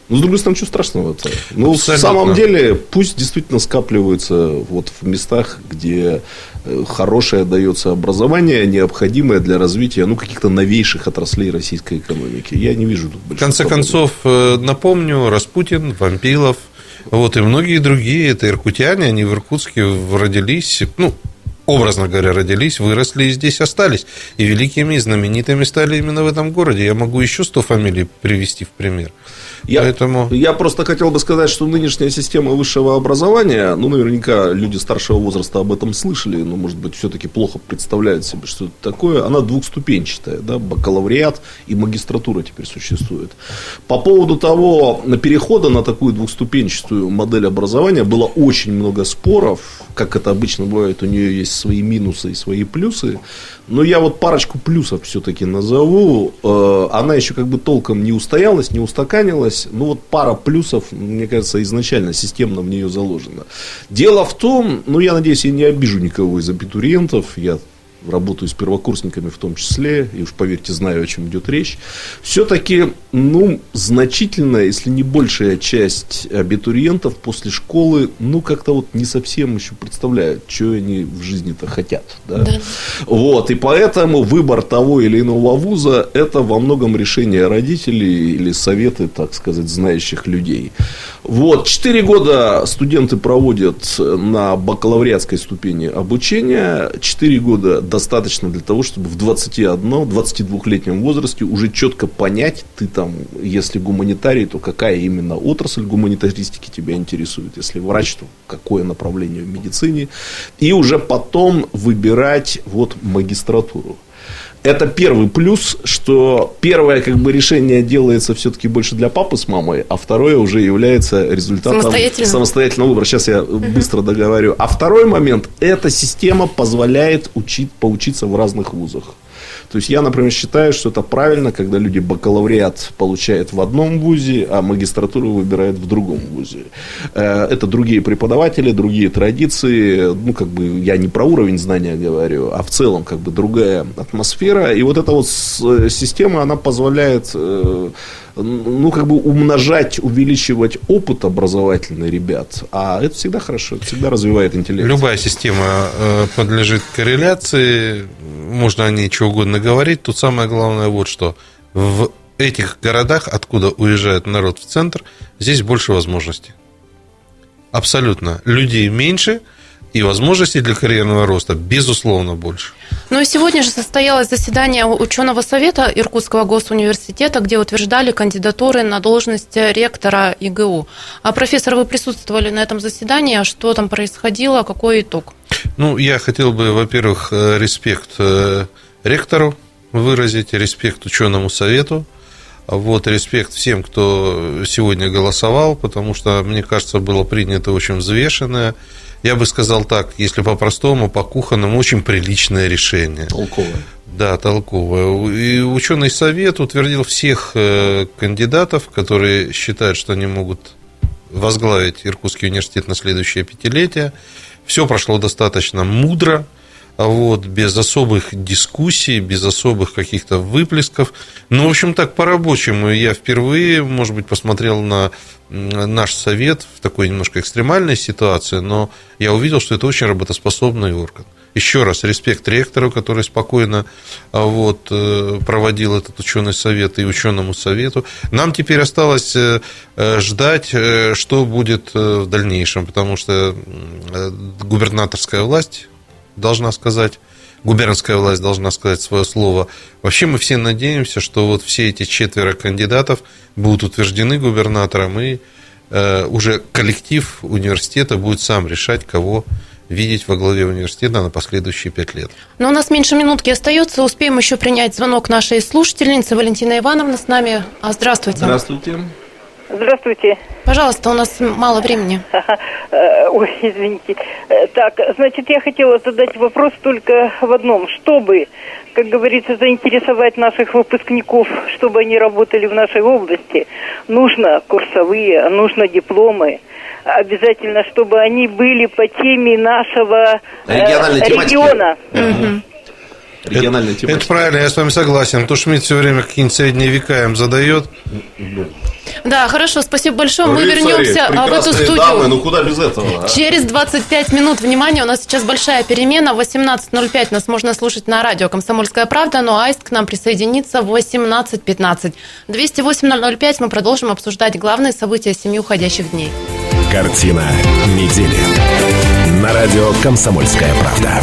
Но, с другой стороны, что страшного-то? Ну, в Абсолютно. самом деле, пусть действительно скапливаются вот в местах, где хорошее дается образование, необходимое для развития ну, каких-то новейших отраслей российской экономики. Я не вижу тут В конце проблем. концов, э, напомню, Распутин, Вампилов, вот, и многие другие, это иркутяне, они в Иркутске родились, ну, образно говоря, родились, выросли и здесь остались. И великими, и знаменитыми стали именно в этом городе. Я могу еще 100 фамилий привести в пример. Я, Поэтому... я просто хотел бы сказать, что нынешняя система высшего образования, ну, наверняка люди старшего возраста об этом слышали, но, может быть, все-таки плохо представляют себе, что это такое. Она двухступенчатая, да, бакалавриат и магистратура теперь существует. По поводу того, на перехода на такую двухступенчатую модель образования было очень много споров, как это обычно бывает, у нее есть свои минусы и свои плюсы. Но я вот парочку плюсов все-таки назову. Э, Она еще как бы толком не устоялась, не устаканилась. Ну вот пара плюсов, мне кажется, изначально системно в нее заложено. Дело в том, ну я надеюсь, я не обижу никого из абитуриентов. Я работаю с первокурсниками в том числе, и уж поверьте, знаю, о чем идет речь, все-таки, ну, значительная, если не большая часть абитуриентов после школы, ну, как-то вот не совсем еще представляют, что они в жизни-то хотят. Да? Да. Вот, и поэтому выбор того или иного вуза – это во многом решение родителей или советы, так сказать, знающих людей. Вот, четыре года студенты проводят на бакалавриатской ступени обучения, четыре года достаточно для того, чтобы в 21-22-летнем возрасте уже четко понять, ты там, если гуманитарий, то какая именно отрасль гуманитаристики тебя интересует, если врач, то какое направление в медицине, и уже потом выбирать вот магистратуру. Это первый плюс, что первое как бы решение делается все-таки больше для папы с мамой, а второе уже является результатом Самостоятельно. самостоятельного выбора. Сейчас я быстро договорю. А второй момент, эта система позволяет учить, поучиться в разных вузах. То есть я, например, считаю, что это правильно, когда люди бакалавриат получают в одном вузе, а магистратуру выбирают в другом вузе. Э, Это другие преподаватели, другие традиции. Ну, как бы я не про уровень знания говорю, а в целом как бы другая атмосфера. И вот эта вот с- система, она позволяет э, ну, как бы умножать, увеличивать опыт образовательный ребят. А это всегда хорошо, это всегда развивает интеллект. Любая система э, подлежит корреляции, можно о ней чего угодно говорить. Тут самое главное вот что. В этих городах, откуда уезжает народ в центр, здесь больше возможностей. Абсолютно. Людей меньше, и возможностей для карьерного роста, безусловно, больше. Ну и сегодня же состоялось заседание ученого совета Иркутского госуниверситета, где утверждали кандидатуры на должность ректора ИГУ. А профессор, вы присутствовали на этом заседании, а что там происходило, какой итог? Ну, я хотел бы, во-первых, э, респект э, ректору выразить, респект ученому совету, вот, респект всем, кто сегодня голосовал, потому что, мне кажется, было принято очень взвешенное, я бы сказал так, если по-простому, по-кухонному, очень приличное решение. Толковое. Да, толковое. И ученый совет утвердил всех э, кандидатов, которые считают, что они могут возглавить Иркутский университет на следующее пятилетие. Все прошло достаточно мудро, вот, без особых дискуссий, без особых каких-то выплесков. Ну, в общем, так по-рабочему. Я впервые, может быть, посмотрел на наш совет в такой немножко экстремальной ситуации, но я увидел, что это очень работоспособный орган. Еще раз, респект ректору, который спокойно а, вот, э, проводил этот ученый совет и ученому совету. Нам теперь осталось э, э, ждать, что будет в дальнейшем, потому что губернаторская власть должна сказать, губернская власть должна сказать свое слово. Вообще мы все надеемся, что вот все эти четверо кандидатов будут утверждены губернатором, и э, уже коллектив университета будет сам решать, кого видеть во главе университета на последующие пять лет. Но у нас меньше минутки остается. Успеем еще принять звонок нашей слушательницы. Валентина Ивановна с нами. А, Здравствуйте. Здравствуйте. Здравствуйте. Пожалуйста, у нас мало времени. Э, Ой, извините. Э, Так, значит, я хотела задать вопрос только в одном. Чтобы, как говорится, заинтересовать наших выпускников, чтобы они работали в нашей области, нужно курсовые, нужно дипломы. Обязательно, чтобы они были по теме нашего э, Региональной тематики. региона. Региональная Это тематика. правильно, я с вами согласен. То Шмидт все время какие-нибудь средние века им задает. Да, хорошо, спасибо большое. Мы Рыцари, вернемся а, в эту студию. дамы, ну куда без этого? а? Через 25 минут, внимание, у нас сейчас большая перемена. В 18.05 нас можно слушать на радио «Комсомольская правда», но Аист к нам присоединится в 18.15. 208.005 мы продолжим обсуждать главные события семи уходящих дней. Картина недели. На радио «Комсомольская правда».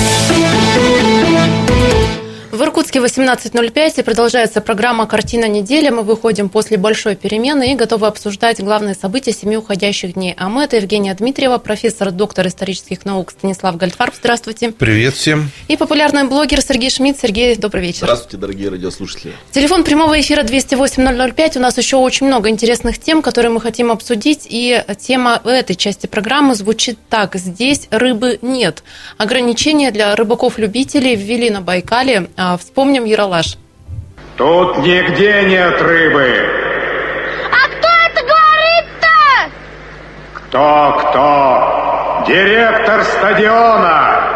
В Иркутске 18.05 и продолжается программа «Картина недели». Мы выходим после большой перемены и готовы обсуждать главные события семи уходящих дней. А мы – это Евгения Дмитриева, профессор, доктор исторических наук Станислав Гальдфарб. Здравствуйте. Привет всем. И популярный блогер Сергей Шмидт. Сергей, добрый вечер. Здравствуйте, дорогие радиослушатели. Телефон прямого эфира 208-005. У нас еще очень много интересных тем, которые мы хотим обсудить. И тема этой части программы звучит так. Здесь рыбы нет. Ограничения для рыбаков-любителей ввели на Байкале. А, Вспомним Яралаш. Тут нигде нет рыбы. А кто это говорит-то? Кто-кто? Директор стадиона.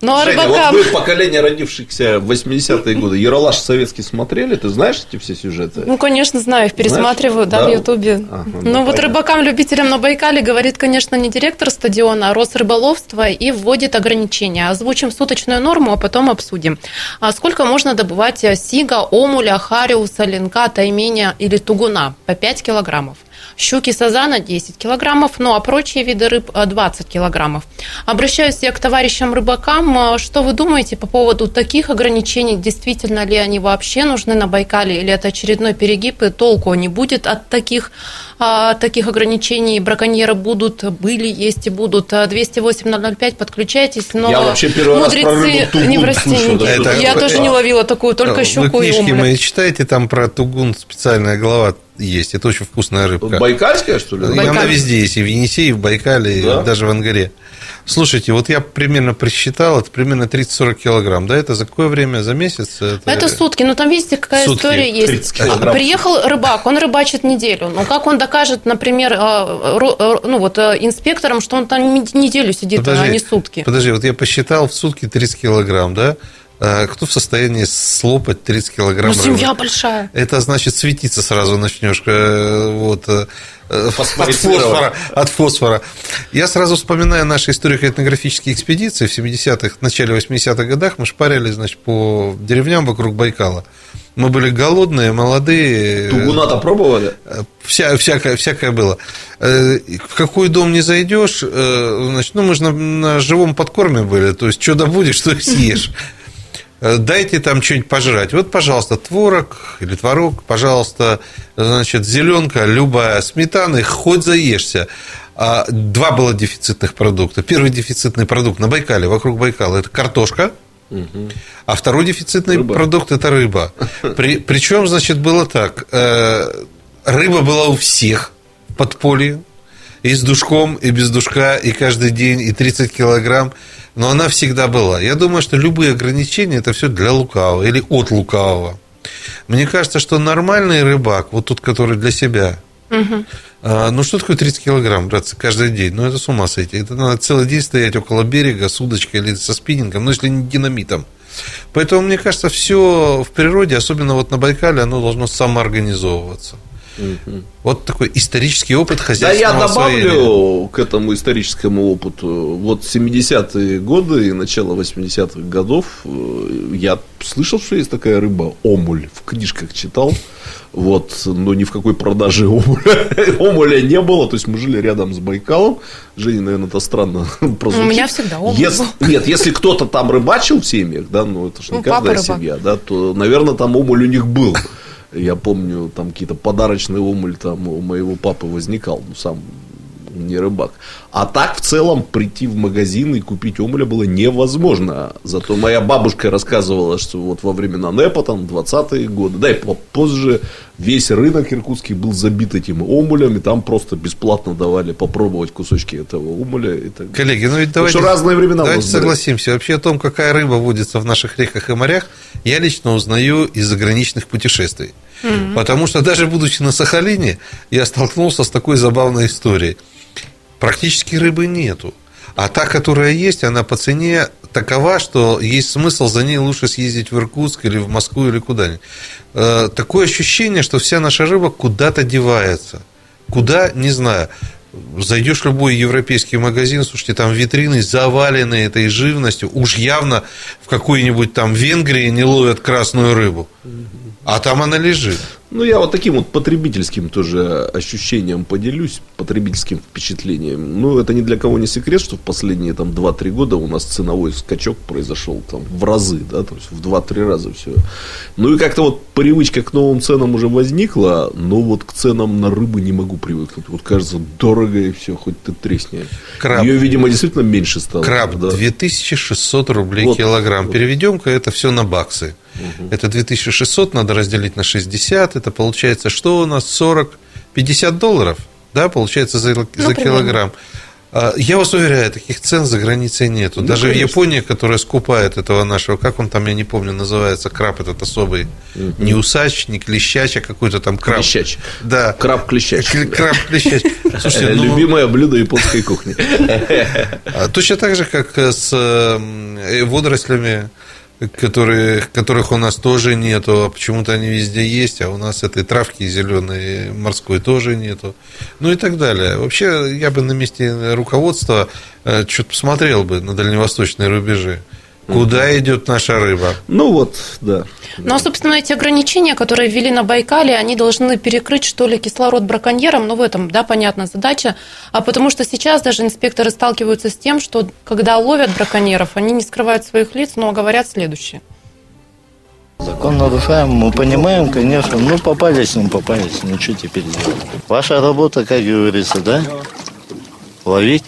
Ну, а Женя, рыбакам... вот вы поколение родившихся в 80-е годы. Ералаш советский смотрели? Ты знаешь эти все сюжеты? Ну, конечно, знаю, их пересматриваю, да, Да? в Ютубе. Ага, ну, ну, вот понятно. рыбакам-любителям на Байкале говорит, конечно, не директор стадиона, а Росрыболовство и вводит ограничения. Озвучим суточную норму, а потом обсудим. А сколько можно добывать сига, омуля, хариуса, ленка, тайменя или тугуна? По 5 килограммов. Щуки сазана 10 килограммов, ну а прочие виды рыб э, 20 килограммов. Обращаюсь я к товарищам рыбакам. Э, Что вы думаете по поводу таких ограничений? Действительно ли они вообще нужны на Байкале? Или это очередной перегиб и толку не будет от таких, а, таких ограничений? Браконьеры будут, были, есть и будут. А, 208-005, подключайтесь. Но Я вообще первый раз про мудрецы рыбу тугун не в слышу. растении. Это- Я это- тоже не ловила такую, только Вы щуку и омуля. мои читаете, там про тугун специальная глава есть. Это очень вкусная рыбка. Байкальская, что ли? И Байкал. она везде есть, и в Енисее, и в Байкале, Да? и даже в Ангаре. Слушайте, вот я примерно просчитал, это примерно 30-40 килограмм, да, это за какое время, за месяц? Это сутки. Ну, там, видите, какая Сутки. история 30 есть. килограмм. Приехал рыбак, он рыбачит неделю. Ну, как он докажет, например, ро- э, ну, вот, э, инспекторам, что он там неделю сидит, а не сутки? Подожди, вот я посчитал в сутки 30 килограмм, да? А Кто в состоянии слопать 30 килограмм Ну, семья рыбы? большая. Это значит светиться сразу начнешь э, вот, э, э, от фосфора, от фосфора. Я сразу вспоминаю наши историко-этнографические экспедиции в 70-х, в начале 80-х годах. Мы шпарили значит, по деревням вокруг Байкала. Мы были голодные, молодые. Тугуна-то пробовали? Вся, всякое, всякое было. В какой дом не зайдешь, значит, ну, мы же на, на живом подкорме были, то есть, что добудешь, что и съешь. Э, Дайте там что-нибудь пожрать. Вот, пожалуйста, творог или творог, пожалуйста, значит, зеленка, любая, сметана, хоть заешься. А Два было дефицитных продукта. Первый дефицитный продукт на Байкале, вокруг Байкала, это картошка. А второй дефицитный Рыба. продукт это рыба. При, причем, значит, было так: э, рыба была у всех в подполье, и с душком, и без душка, и каждый день, и 30 килограмм. Но она всегда была. Я думаю, что любые ограничения это все для лукавого или от лукавого. Мне кажется, что нормальный рыбак, вот тот, который для себя, а, ну, что такое 30 килограмм, братцы, каждый день? Ну, это с ума сойти. Это надо целый день стоять около берега с удочкой или со спиннингом, ну, если не динамитом. Поэтому, мне кажется, все в природе, особенно вот на Байкале, оно должно самоорганизовываться. Вот такой исторический опыт Да, хозяйственного я освоения. добавлю к этому историческому опыту. Вот 70-е годы и начало 80-х годов э, я слышал, что есть такая рыба омуль. В книжках читал. Вот, но ни в какой продаже омуля, омуля не было. То есть мы жили рядом с Байкалом. Женя, наверное, это странно прозвучит. У меня всегда омуль Если- был. Нет, если кто-то там рыбачил в семьях, да, ну это же не Ну, каждая рыбак. семья, да, то, наверное, там омуль у них был. Я помню, там какие-то подарочные омуль там у моего папы возникал, ну, сам не рыбак. А так, в целом, прийти в магазин и купить омуля было невозможно. Зато моя бабушка рассказывала, что вот во времена НЭПа, там, 20-е годы, да и по- позже, весь рынок иркутский был забит этим омулем, и там просто бесплатно давали попробовать кусочки этого омуля. И так. Коллеги, ну ведь давайте, разные времена давайте согласимся. Вообще о том, какая рыба водится в наших реках и морях, я лично узнаю из заграничных путешествий. Потому что даже будучи на Сахалине, я столкнулся с такой забавной историей. Практически рыбы нету. А та, которая есть, она по цене такова, что есть смысл за ней лучше съездить в Иркутск или в Москву или куда-нибудь. Э, Такое ощущение, что вся наша рыба куда-то девается. Куда, не знаю. Зайдешь в любой европейский магазин, слушайте, там витрины завалены этой живностью. Уж явно в какой-нибудь там Венгрии не ловят красную рыбу. А там она лежит. Ну, я вот таким вот потребительским тоже ощущением поделюсь, потребительским впечатлением. Ну, это ни для кого не секрет, что в последние там 2-3 года у нас ценовой скачок произошел там в разы, да, то есть в 2-3 раза все. Ну, и как-то вот привычка к новым ценам уже возникла, но вот к ценам на рыбу не могу привыкнуть. Вот кажется, дорого и все, хоть ты тресни. Краб. Ее, видимо, действительно меньше стало. Краб да. 2600 рублей Вот. килограмм. Вот. Переведем-ка это все на баксы. Это 2600 надо разделить на 60. Это получается, что у нас 40, 50 долларов, да, получается за, за примерно. килограмм. А, Я вас уверяю, таких цен за границей нету. Ну, Даже конечно. Япония, которая скупает этого нашего, как он там, я не помню, называется, краб этот особый, не усач, не клещач, а какой-то там краб. Клещач. Да. Краб клещач. Краб клещач. Слушайте, ну, Любимое блюдо японской кухни. а Точно так же, как с э, водорослями, которые, которых у нас тоже нету, а почему-то они везде есть, а у нас этой травки зеленой морской тоже нету, ну и так далее. Вообще, я бы на месте руководства что-то посмотрел бы на дальневосточные рубежи. Куда идет наша рыба? Ну вот, да. Ну, а, собственно, эти ограничения, которые ввели на Байкале, они должны перекрыть, что ли, кислород браконьерам. Ну, в этом, да, понятна задача. А потому что сейчас даже инспекторы сталкиваются с тем, что когда ловят браконьеров, они не скрывают своих лиц, но говорят следующее. Закон нарушаем, мы понимаем, конечно. Ну, попались, ну, попались. Ну, что теперь делать? Ваша работа, как говорится, да? Ловить,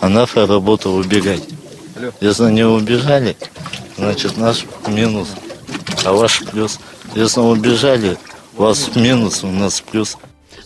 а наша работа убегать. Если не убежали, значит, наш минус, а ваш плюс. Если убежали, у вас минус, у нас плюс.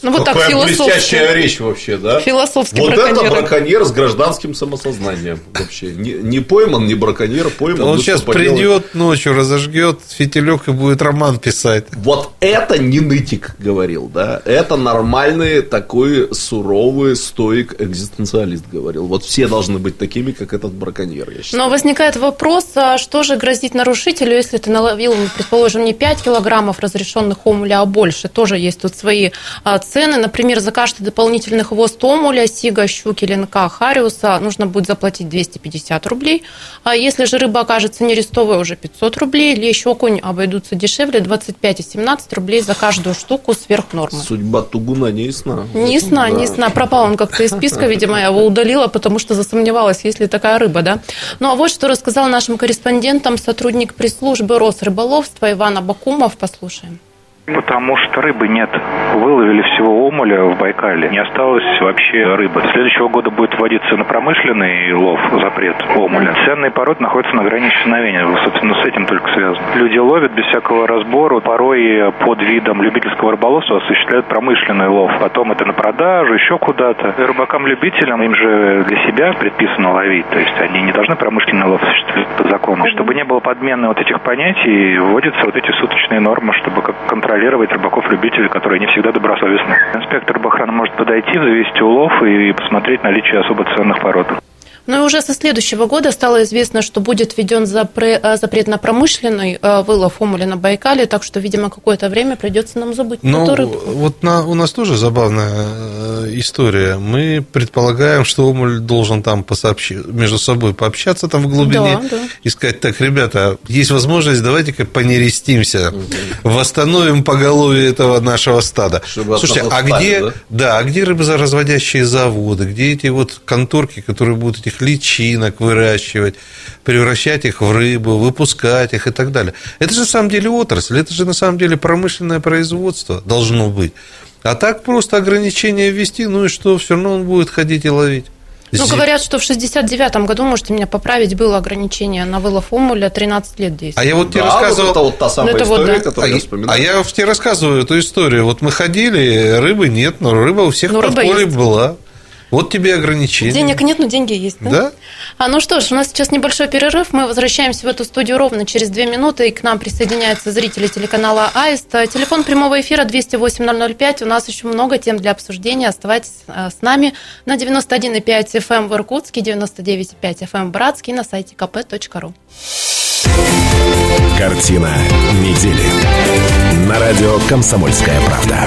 Ну, вот так Какая философски. блестящая речь вообще, да? Философски Вот это браконьеры. браконьер с гражданским самосознанием вообще. Не, не пойман, не браконьер, пойман. Он сейчас поделать. придет ночью, разожгет фитилек и будет роман писать. Вот это не нытик говорил, да? Это нормальный такой суровый стоик экзистенциалист говорил. Вот все должны быть такими, как этот браконьер, я считаю. Но возникает вопрос, а что же грозит нарушителю, если ты наловил, ну, предположим, не 5 килограммов разрешенных омуля, а больше? Тоже есть тут свои а, цены. Например, за каждый дополнительный хвост омуля, сига, щуки, ленка, хариуса нужно будет заплатить 250 рублей. А если же рыба окажется нерестовой, уже 500 рублей. Лещ, окунь обойдутся дешевле, 25 и 17 рублей за каждую штуку сверх нормы. Судьба Тугуна не ясна. Не ясна, Да. не ясна. Пропал он как-то из списка, видимо, я его удалила, потому что засомневалась, есть ли такая рыба, да. Ну, а вот что рассказал нашим корреспондентам сотрудник пресс-службы Росрыболовства Иван Абакумов. Послушаем. Потому что рыбы нет. Выловили всего омуля в Байкале. Не осталось вообще рыбы. С следующего года будет вводиться на промышленный лов запрет омуля. Ценные породы находятся на грани исчезновения. Собственно, с этим только связано. Люди ловят без всякого разбора. Порой под видом любительского рыболовства осуществляют промышленный лов. Потом это на продажу, еще куда-то. Рыбакам-любителям им же для себя предписано ловить. То есть они не должны промышленный лов осуществлять по закону. Чтобы не было подмены вот этих понятий, вводятся вот эти суточные нормы, чтобы как контролировать рыбаков-любителей, которые не всегда добросовестны. Инспектор рыбоохраны может подойти, завести улов и посмотреть наличие особо ценных пород. Ну и уже со следующего года стало известно, что будет введен запре- э, запрет на промышленный э, вылов омуля на Байкале, так что, видимо, какое-то время придется нам забыть Ну, эту рыбу. вот на, у нас тоже забавная э, история. Мы предполагаем, что Омуль должен там посообщи- между собой пообщаться там в глубине Да, да. и сказать, так, ребята, есть возможность, давайте-ка понерестимся, восстановим поголовье этого нашего стада. Чтобы Слушайте, а где, да? да, а где рыбозаразводящие заводы, где эти вот конторки, которые будут этих личинок выращивать, превращать их в рыбу, выпускать их и так далее. Это же на самом деле отрасль, это же на самом деле промышленное производство должно быть. А так просто ограничения ввести, ну и что, все равно он будет ходить и ловить. Ну, говорят, что в 69-м году, можете меня поправить, было ограничение на вылов омуля 13 лет А действия. я вот тебе Да, рассказывал... вот это вот та самая Ну, это вот история, да. которую а, я вспоминаю. а я тебе рассказываю эту историю. Вот мы ходили, рыбы нет, но рыба у всех Ну, в рыба подполе есть. была. Вот тебе ограничения. Денег нет, но деньги есть. Да? Да? А ну что ж, у нас сейчас небольшой перерыв. Мы возвращаемся в эту студию ровно через две минуты. И к нам присоединяются зрители телеканала Аист. Телефон прямого эфира 208-005. У нас еще много тем для обсуждения. Оставайтесь э, с нами на 91,5 FM в Иркутске, 99,5 FM в Братске и на сайте kp.ru. Картина недели. На радио «Комсомольская правда».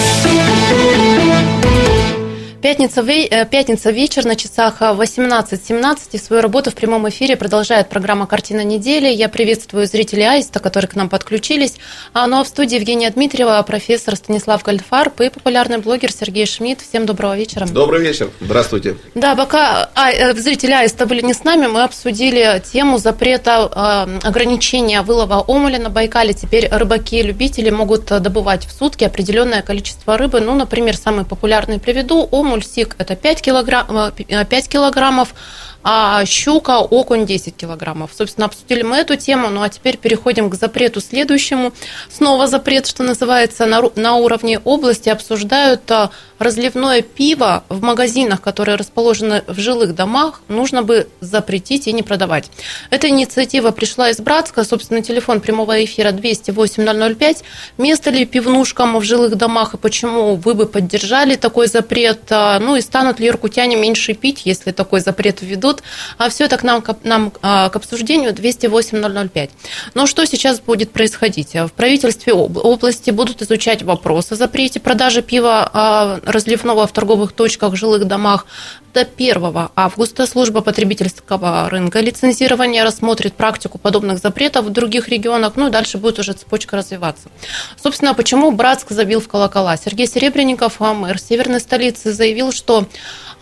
Пятница, э, пятница вечер на часах 18.17 и свою работу в прямом эфире продолжает программа «Картина недели». Я приветствую зрителей Аиста, которые к нам подключились. А, ну а в студии Евгения Дмитриева, профессор Станислав Гольфарб и популярный блогер Сергей Шмидт. Всем доброго вечера. Добрый вечер. Здравствуйте. Да, пока а, э, зрители Аиста были не с нами, мы обсудили тему запрета а, ограничения вылова омуля на Байкале. Теперь рыбаки-любители могут добывать в сутки определенное количество рыбы. Ну, например, самый популярный приведу – омуль сик – это 5, килограмм, 5 э, килограммов, а щука, окунь 10 килограммов. Собственно, обсудили мы эту тему, ну а теперь переходим к запрету следующему. Снова запрет, что называется, на, на уровне области обсуждают а, разливное пиво в магазинах, которые расположены в жилых домах, нужно бы запретить и не продавать. Эта инициатива пришла из Братска, собственно, телефон прямого эфира 208 005. Место ли пивнушкам в жилых домах и почему вы бы поддержали такой запрет? А, ну и станут ли иркутяне меньше пить, если такой запрет введут? Идут. А все это к нам, к, нам а, к обсуждению 208-005. Но что сейчас будет происходить? В правительстве области будут изучать вопрос о запрете продажи пива а, разливного в торговых точках, жилых домах. До 1 августа служба потребительского рынка лицензирования рассмотрит практику подобных запретов в других регионах, ну и дальше будет уже цепочка развиваться. Собственно, почему Братск забил в колокола? Сергей Серебренников, мэр северной столицы, заявил, что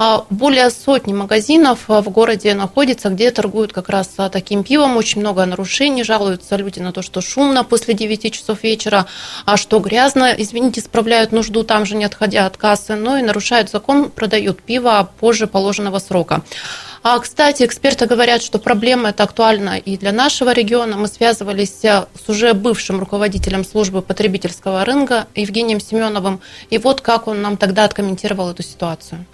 а более сотни магазинов в городе находится, где торгуют как раз таким пивом. Очень много нарушений, жалуются люди на то, что шумно после 9 часов вечера, а что грязно, извините, справляют нужду там же, не отходя от кассы, но и нарушают закон, продают пиво позже положенного срока. А, кстати, эксперты говорят, что проблема эта актуальна и для нашего региона. Мы связывались с уже бывшим руководителем службы потребительского рынка Евгением Семеновым. И вот как он нам тогда откомментировал эту ситуацию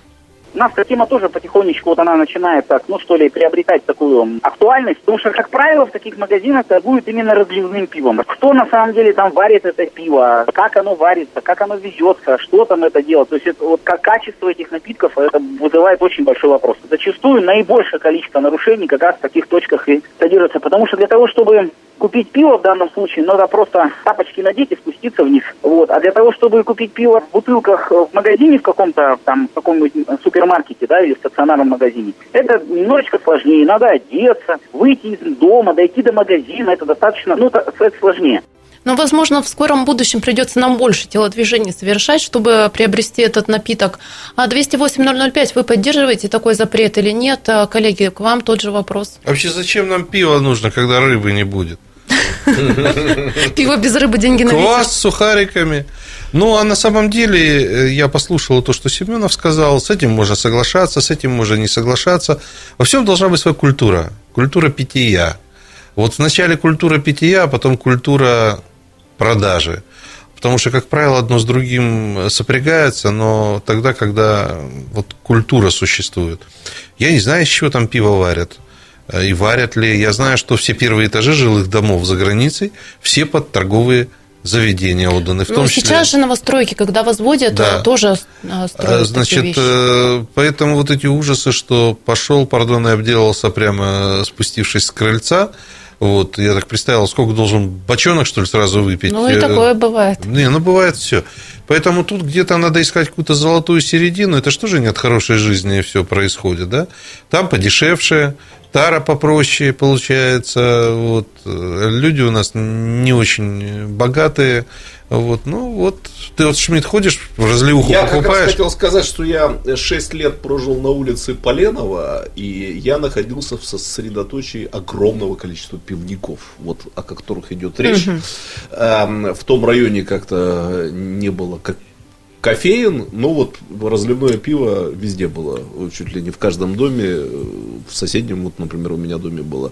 нас эта тема тоже потихонечку вот она начинает так, ну что ли, приобретать такую актуальность, потому что, как правило, в таких магазинах торгуют именно разливным пивом. Кто на самом деле там варит это пиво, как оно варится, как оно везется, что там это делать. То есть это, вот как качество этих напитков, это вызывает очень большой вопрос. Зачастую наибольшее количество нарушений как раз в таких точках и содержится, потому что для того, чтобы купить пиво в данном случае, надо просто тапочки надеть и спуститься вниз. Вот. А для того, чтобы купить пиво в бутылках в магазине в каком-то там, в каком-нибудь супермаркете, да, или в стационарном магазине, это немножечко сложнее. Надо одеться, выйти из дома, дойти до магазина, это достаточно, ну, это, это сложнее. Но, возможно, в скором будущем придется нам больше телодвижений совершать, чтобы приобрести этот напиток. А 208-005 вы поддерживаете такой запрет или нет? Коллеги, к вам тот же вопрос. Вообще, зачем нам пиво нужно, когда рыбы не будет? Пиво без рыбы, деньги на Квас с сухариками. Ну, а на самом деле, э, я послушал то, что Семенов сказал, с этим можно соглашаться, с этим можно не соглашаться. Во всем должна быть своя культура, культура питья. Вот вначале культура питья, а потом культура продажи. Потому что, как правило, одно с другим сопрягается, но тогда, когда вот культура существует. Я не знаю, из чего там пиво варят. И варят ли. Я знаю, что все первые этажи жилых домов за границей, все под торговые заведения отданы. В ну, том числе... Сейчас же новостройки, когда возводят, да. тоже а, строят Значит, вещи. Э, поэтому вот эти ужасы, что пошел, пардон, и обделался прямо спустившись с крыльца, вот, я так представил, сколько должен бочонок, что ли, сразу выпить. Ну, и такое бывает. Не, ну, бывает все. Поэтому тут где-то надо искать какую-то золотую середину. Это что же не от хорошей жизни все происходит, да? Там подешевше, тара попроще получается. Вот. Люди у нас не очень богатые. Вот, ну вот, ты вот, Шмидт, ходишь, в разливуху я покупаешь. Я как раз хотел сказать, что я 6 лет прожил на улице Поленова, и я находился в сосредоточии огромного количества пивников, вот о которых идет речь. Угу. В том районе как-то не было как кофеин, ну вот разливное пиво везде было, чуть ли не в каждом доме, в соседнем, вот, например, у меня доме было.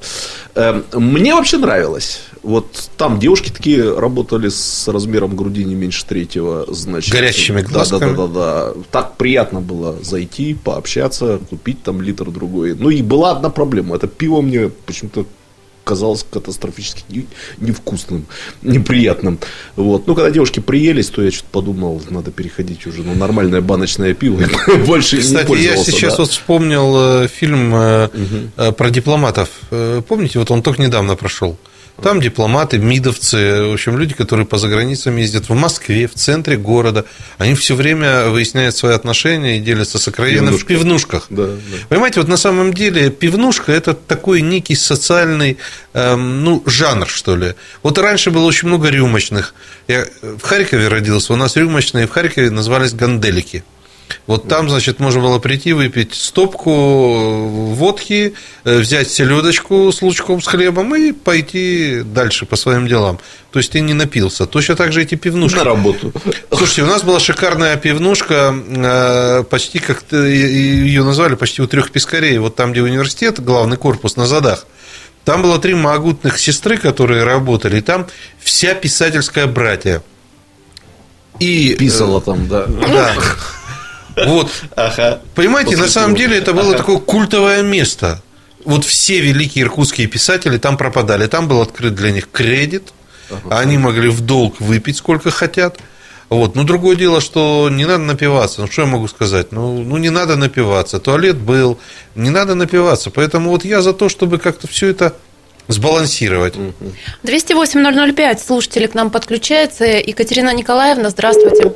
Эм, мне вообще нравилось. Вот там девушки такие работали с размером груди не меньше третьего, значит. Горящими глазками. Да, да, да, да. Так приятно было зайти, пообщаться, купить там литр другой. Ну и была одна проблема. Это пиво мне почему-то казалось катастрофически не- невкусным, неприятным. Вот. Ну, когда девушки приелись, то я что-то подумал, надо переходить уже на нормальное баночное пиво. Больше не Кстати, я пользовался, сейчас да. вот вспомнил э, фильм э, э, про дипломатов. Помните, вот он только недавно прошел. Там дипломаты, мидовцы, в общем, люди, которые по заграницам ездят в Москве, в центре города. Они все время выясняют свои отношения и делятся сокровенным в Пивнушках. пивнушках. Да, да. Понимаете, вот на самом деле пивнушка – это такой некий социальный эм, ну, жанр, что ли. Вот раньше было очень много рюмочных. Я в Харькове родился, у нас рюмочные в Харькове назывались ганделики. Вот там, значит, можно было прийти, выпить стопку водки, э, взять селедочку с лучком, с хлебом и пойти дальше по своим делам. То есть ты не напился. Точно так же эти пивнушки. На работу. Слушайте, у нас была шикарная пивнушка, э, почти как ее назвали, почти у трех пескарей. Вот там, где университет, главный корпус на задах. Там было три могутных сестры, которые работали, и там вся писательская братья. И, Писала там, да. Да. Вот. Понимаете, После на самом деле это было Ага. такое культовое место. Вот все великие иркутские писатели там пропадали. Там был открыт для них кредит. Они могли в долг выпить сколько хотят. Вот. Но другое дело, что не надо напиваться. Ну, что я могу сказать? Ну, ну, не надо напиваться. Туалет был. Не надо напиваться. Поэтому вот я за то, чтобы как-то все это сбалансировать. 208-005, слушатели к нам подключается. Екатерина Николаевна, здравствуйте.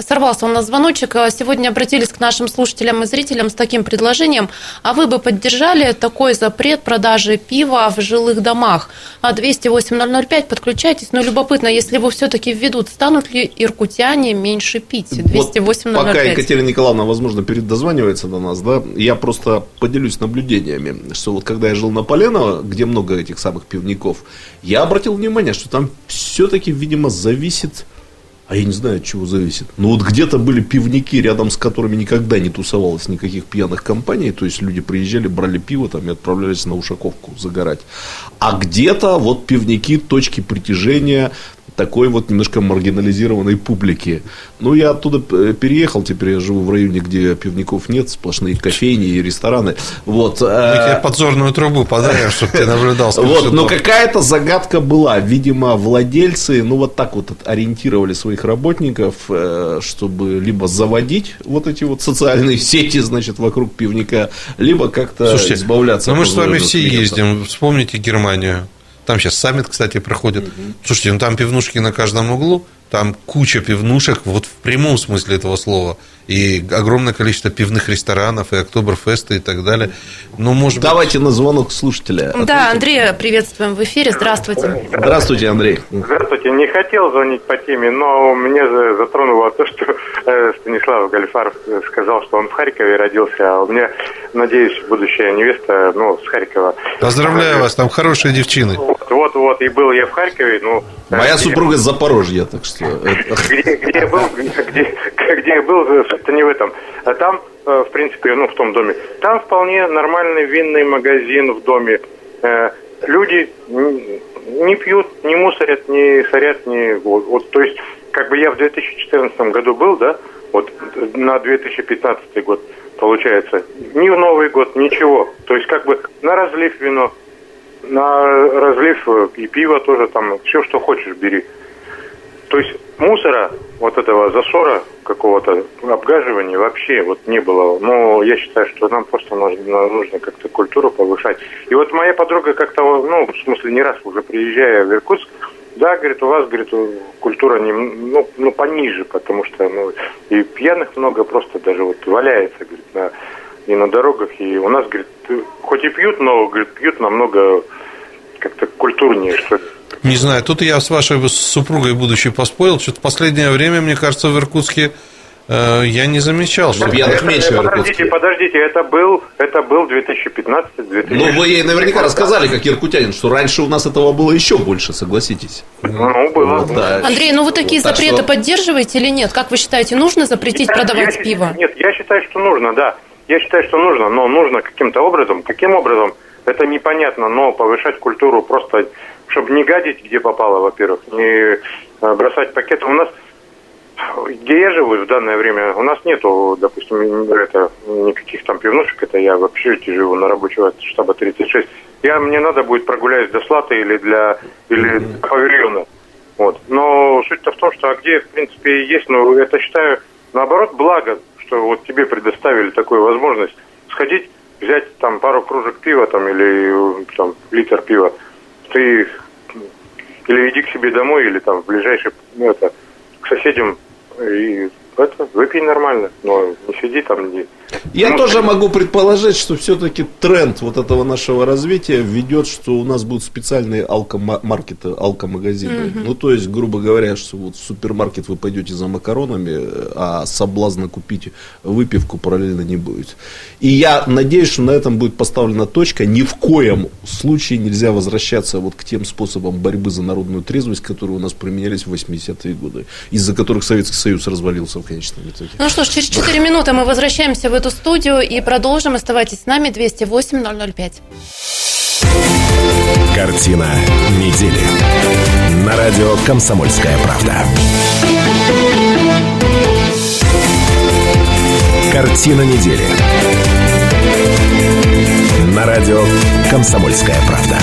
Сорвался у нас звоночек. А Сегодня обратились к нашим слушателям и зрителям с таким предложением. А вы бы поддержали такой запрет продажи пива в жилых домах? А 208-005, подключайтесь. Но любопытно, если его все-таки введут, станут ли иркутяне меньше пить? 208-005. Пока Екатерина Николаевна, возможно, передозванивается до нас, да, я просто поделюсь наблюдениями, что вот когда я жил на Поленово, где много этих самых пивников, я обратил внимание, что там все-таки, видимо, зависит а я не знаю, от чего зависит. Но вот где-то были пивники, рядом с которыми никогда не тусовалось никаких пьяных компаний. То есть люди приезжали, брали пиво там и отправлялись на Ушаковку загорать. А где-то вот пивники, точки притяжения такой вот немножко маргинализированной публики. Ну, я оттуда э, переехал, теперь я живу в районе, где пивников нет, сплошные кофейни и рестораны. Вот. Мы э, тебе подзорную трубу подарим, чтобы ты наблюдал. вот, но какая-то загадка была. Видимо, владельцы, ну, вот так вот ориентировали своих работников, э, чтобы либо заводить вот эти вот социальные сети, значит, вокруг пивника, либо как-то избавляться ну мы же с вами все ездим. Вспомните Германию. Там сейчас саммит, кстати, проходит. Слушайте, ну там пивнушки на каждом углу, там куча пивнушек, вот в прямом смысле этого слова. И огромное количество пивных ресторанов, и Октоберфесты и так далее. Ну, может быть... Давайте на звонок слушателя. Да, Андрея приветствуем в эфире. Здравствуйте. Здравствуйте, Андрей. Здравствуйте. Не хотел звонить по теме, но за- затронуло то, что э, Станислав Гальфаров э, сказал, что он в Харькове родился, а у меня, надеюсь, будущая невеста, ну, с Харькова. Поздравляю вас, там хорошие девчины. Вот-вот, и был я в Харькове, ну... Моя где- супруга из Запорожья, так что... это- где, где я был, где, где был, это не в этом. А там, э, в принципе, ну, в том доме, там вполне нормальный винный магазин в доме. Э, Люди не пьют, не мусорят, не сорят, не... Вот, вот, то есть, как бы я в 2014 году был, да, вот на 2015 год, получается, ни в Новый год, ничего. То есть, как бы на разлив вино, на разлив э, и пиво тоже там, все, что хочешь, бери. То есть мусора, вот этого засора какого-то, обгаживания вообще вот не было. Но я считаю, что нам просто нужно, нужно как-то культуру повышать. И вот моя подруга как-то, ну, в смысле, не раз уже приезжая в Иркутск, да, говорит, у вас, говорит, культура не, ну, ну, пониже, потому что, ну, и пьяных много просто даже вот валяется, говорит, на, и на дорогах, и у нас, говорит, хоть и пьют, но, говорит, пьют намного как-то культурнее, что ли. Не знаю, тут я с вашей супругой будущей поспорил. Что-то в последнее время, мне кажется, в Иркутске э, я не замечал, что... Это- Подождите, подождите, это был, это был 2015 2000 Ну, вы ей наверняка рассказали, как иркутянин, что раньше у нас этого было еще больше, согласитесь. Ну, было. Вот, да. Андрей, ну вы такие Так запреты что- поддерживаете или нет? Как вы считаете, нужно запретить продавать Я- пиво? Нет, я считаю, что нужно, да. Я считаю, что нужно, но нужно каким-то образом. Каким образом? Это непонятно, но повышать культуру просто, чтобы не гадить, где попало, во-первых, не э, бросать пакеты. У нас где я живу в данное время, у нас нету, допустим, это, никаких там пивнушек, это я в общежитии живу на рабочего штаба 36. Я, мне надо будет прогуляюсь до Слаты или для или mm-hmm. павильона. Вот. Но суть-то в том, что а где, в принципе, есть, ну, это считаю, наоборот, благо, что вот тебе предоставили такую возможность сходить, взять там пару кружек пива там или там литр пива. Ты или иди к себе домой, или там в ближайший, ну, это, к соседям и это, выпей нормально, но не сиди там, не, я тоже могу предположить, что все-таки тренд вот этого нашего развития ведет, что у нас будут специальные алкомаркеты, алкомагазины. Mm-hmm. Ну, то есть, грубо говоря, что вот в супермаркет вы пойдете за макаронами, а соблазна купить выпивку параллельно не будет. И я надеюсь, что на этом будет поставлена точка. Ни в коем случае нельзя возвращаться вот к тем способам борьбы за народную трезвость, которые у нас применялись в 80-е годы, из-за которых Советский Союз развалился в конечном итоге. Ну что ж, через 4 минуты мы возвращаемся в эту студию и продолжим. Оставайтесь с нами 208 005. Картина недели. На радио «Комсомольская правда». Картина недели. На радио «Комсомольская правда».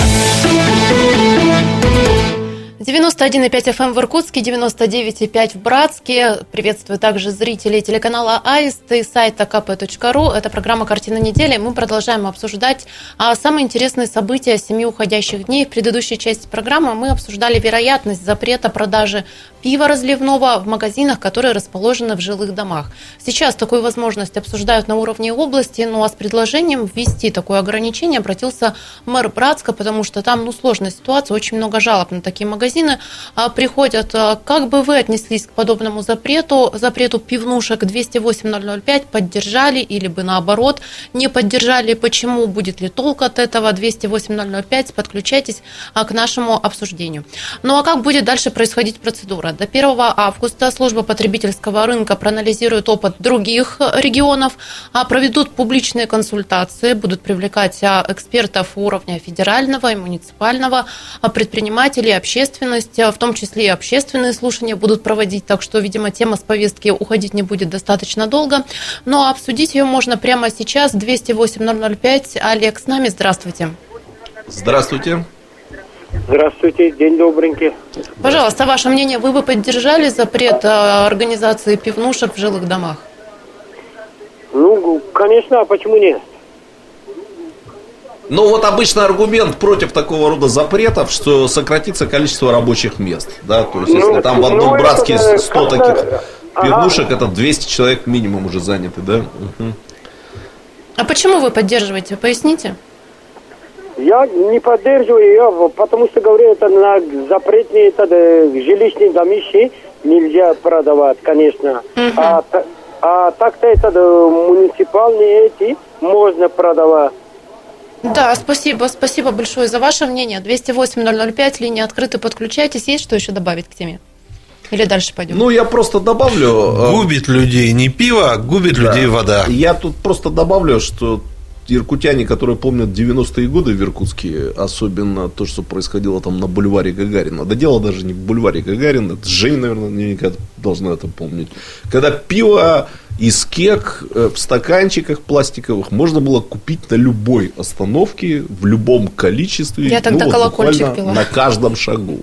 91,5 FM эм в Иркутске, 99,5 в Братске. Приветствую также зрителей телеканала Аист и сайта kp.ru. Это программа «Картина недели». Мы продолжаем обсуждать а, самые интересные события семи уходящих дней. В предыдущей части программы мы обсуждали вероятность запрета продажи пива разливного в магазинах, которые расположены в жилых домах. Сейчас такую возможность обсуждают на уровне области, а с предложением ввести такое ограничение обратился мэр Братска, потому что там ну, сложная ситуация, очень много жалоб на такие магазины а, приходят. А, как бы вы отнеслись к подобному запрету, запрету пивнушек 208-005, поддержали или бы наоборот не поддержали, почему, будет ли толк от этого 208-005, подключайтесь а, к нашему обсуждению. Ну а как будет дальше происходить процедура? До 1 августа служба потребительского рынка проанализирует опыт других регионов, а проведут публичные консультации, будут привлекать а, экспертов уровня федерального и муниципального, а, предпринимателей, общественность, в том числе и общественные слушания будут проводить, так что, видимо, тема с повестки уходить не будет достаточно долго. Но обсудить ее можно прямо сейчас. 208-005. Олег с нами. Здравствуйте. Здравствуйте. Здравствуйте, день добренький. Пожалуйста, ваше мнение, вы бы поддержали запрет э, организации пивнушек в жилых домах? Ну, конечно, а почему нет? Ну вот обычно аргумент против такого рода запретов, что сократится количество рабочих мест. Да? То есть, если ну, там в одном ну, братске 100 таких пивнушек, ага. это 200 человек минимум уже заняты, да? Угу. А почему вы поддерживаете? Поясните. Я не поддерживаю ее, потому что, говорю, это на запретные это, жилищные домишки нельзя продавать, конечно. Uh-huh. А, а так-то это муниципальные эти можно продавать. Да, спасибо, спасибо большое за ваше мнение. 208-005, линия открыта, подключайтесь. Есть что еще добавить к теме? Или дальше пойдем? Ну, я просто добавлю... Э, губит людей не пиво, а губит да. людей вода. Я тут просто добавлю, что иркутяне, которые помнят 90-е годы в Иркутске, особенно то, что происходило там на бульваре Гагарина. Да дело даже не в бульваре Гагарина, это Жень, наверное, наверняка должна это помнить. Когда пиво из кек э, в стаканчиках пластиковых можно было купить на любой остановке, в любом количестве. Я тогда ну, колокольчик пила. На каждом шагу.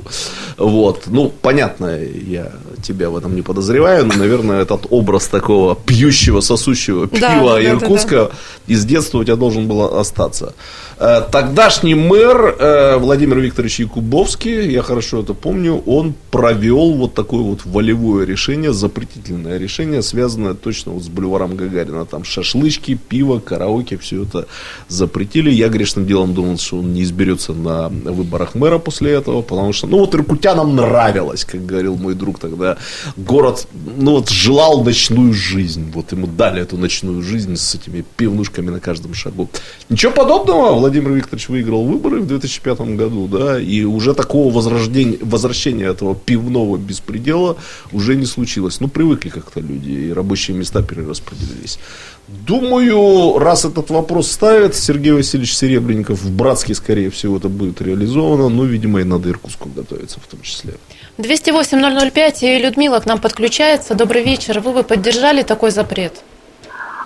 Вот. Ну, понятно, я тебя в этом не подозреваю, но, наверное, этот образ такого пьющего, сосущего пива да, иркутска да, да, да. из детства у тебя должен был остаться. Э, тогдашний мэр э, Владимир Викторович Якубовский, я хорошо это помню, он провел вот такое вот волевое решение, запретительное решение, связанное точно вот с бульваром Гагарина. Там шашлычки, пиво, караоке, все это запретили. Я грешным делом думал, что он не изберется на выборах мэра после этого, потому что, ну вот иркутянам нравилось, как говорил мой друг тогда, город, ну вот желал ночную жизнь, вот ему дали эту ночную жизнь с этими пивнушками на каждом шагу. Ничего подобного, Владимир Викторович выиграл выборы в 2005 году, да, и уже такого возрождения, возвращения этого пивного беспредела уже не случилось. Ну, привыкли как-то люди, и рабочие места перераспределились. Думаю, раз этот вопрос ставит Сергей Васильевич Серебренников в Братске, скорее всего, это будет реализовано, ну, видимо, и надо Иркутску готовиться в том числе. 208-005, и Людмила к нам подключается. Добрый вечер. Вы бы поддержали такой запрет?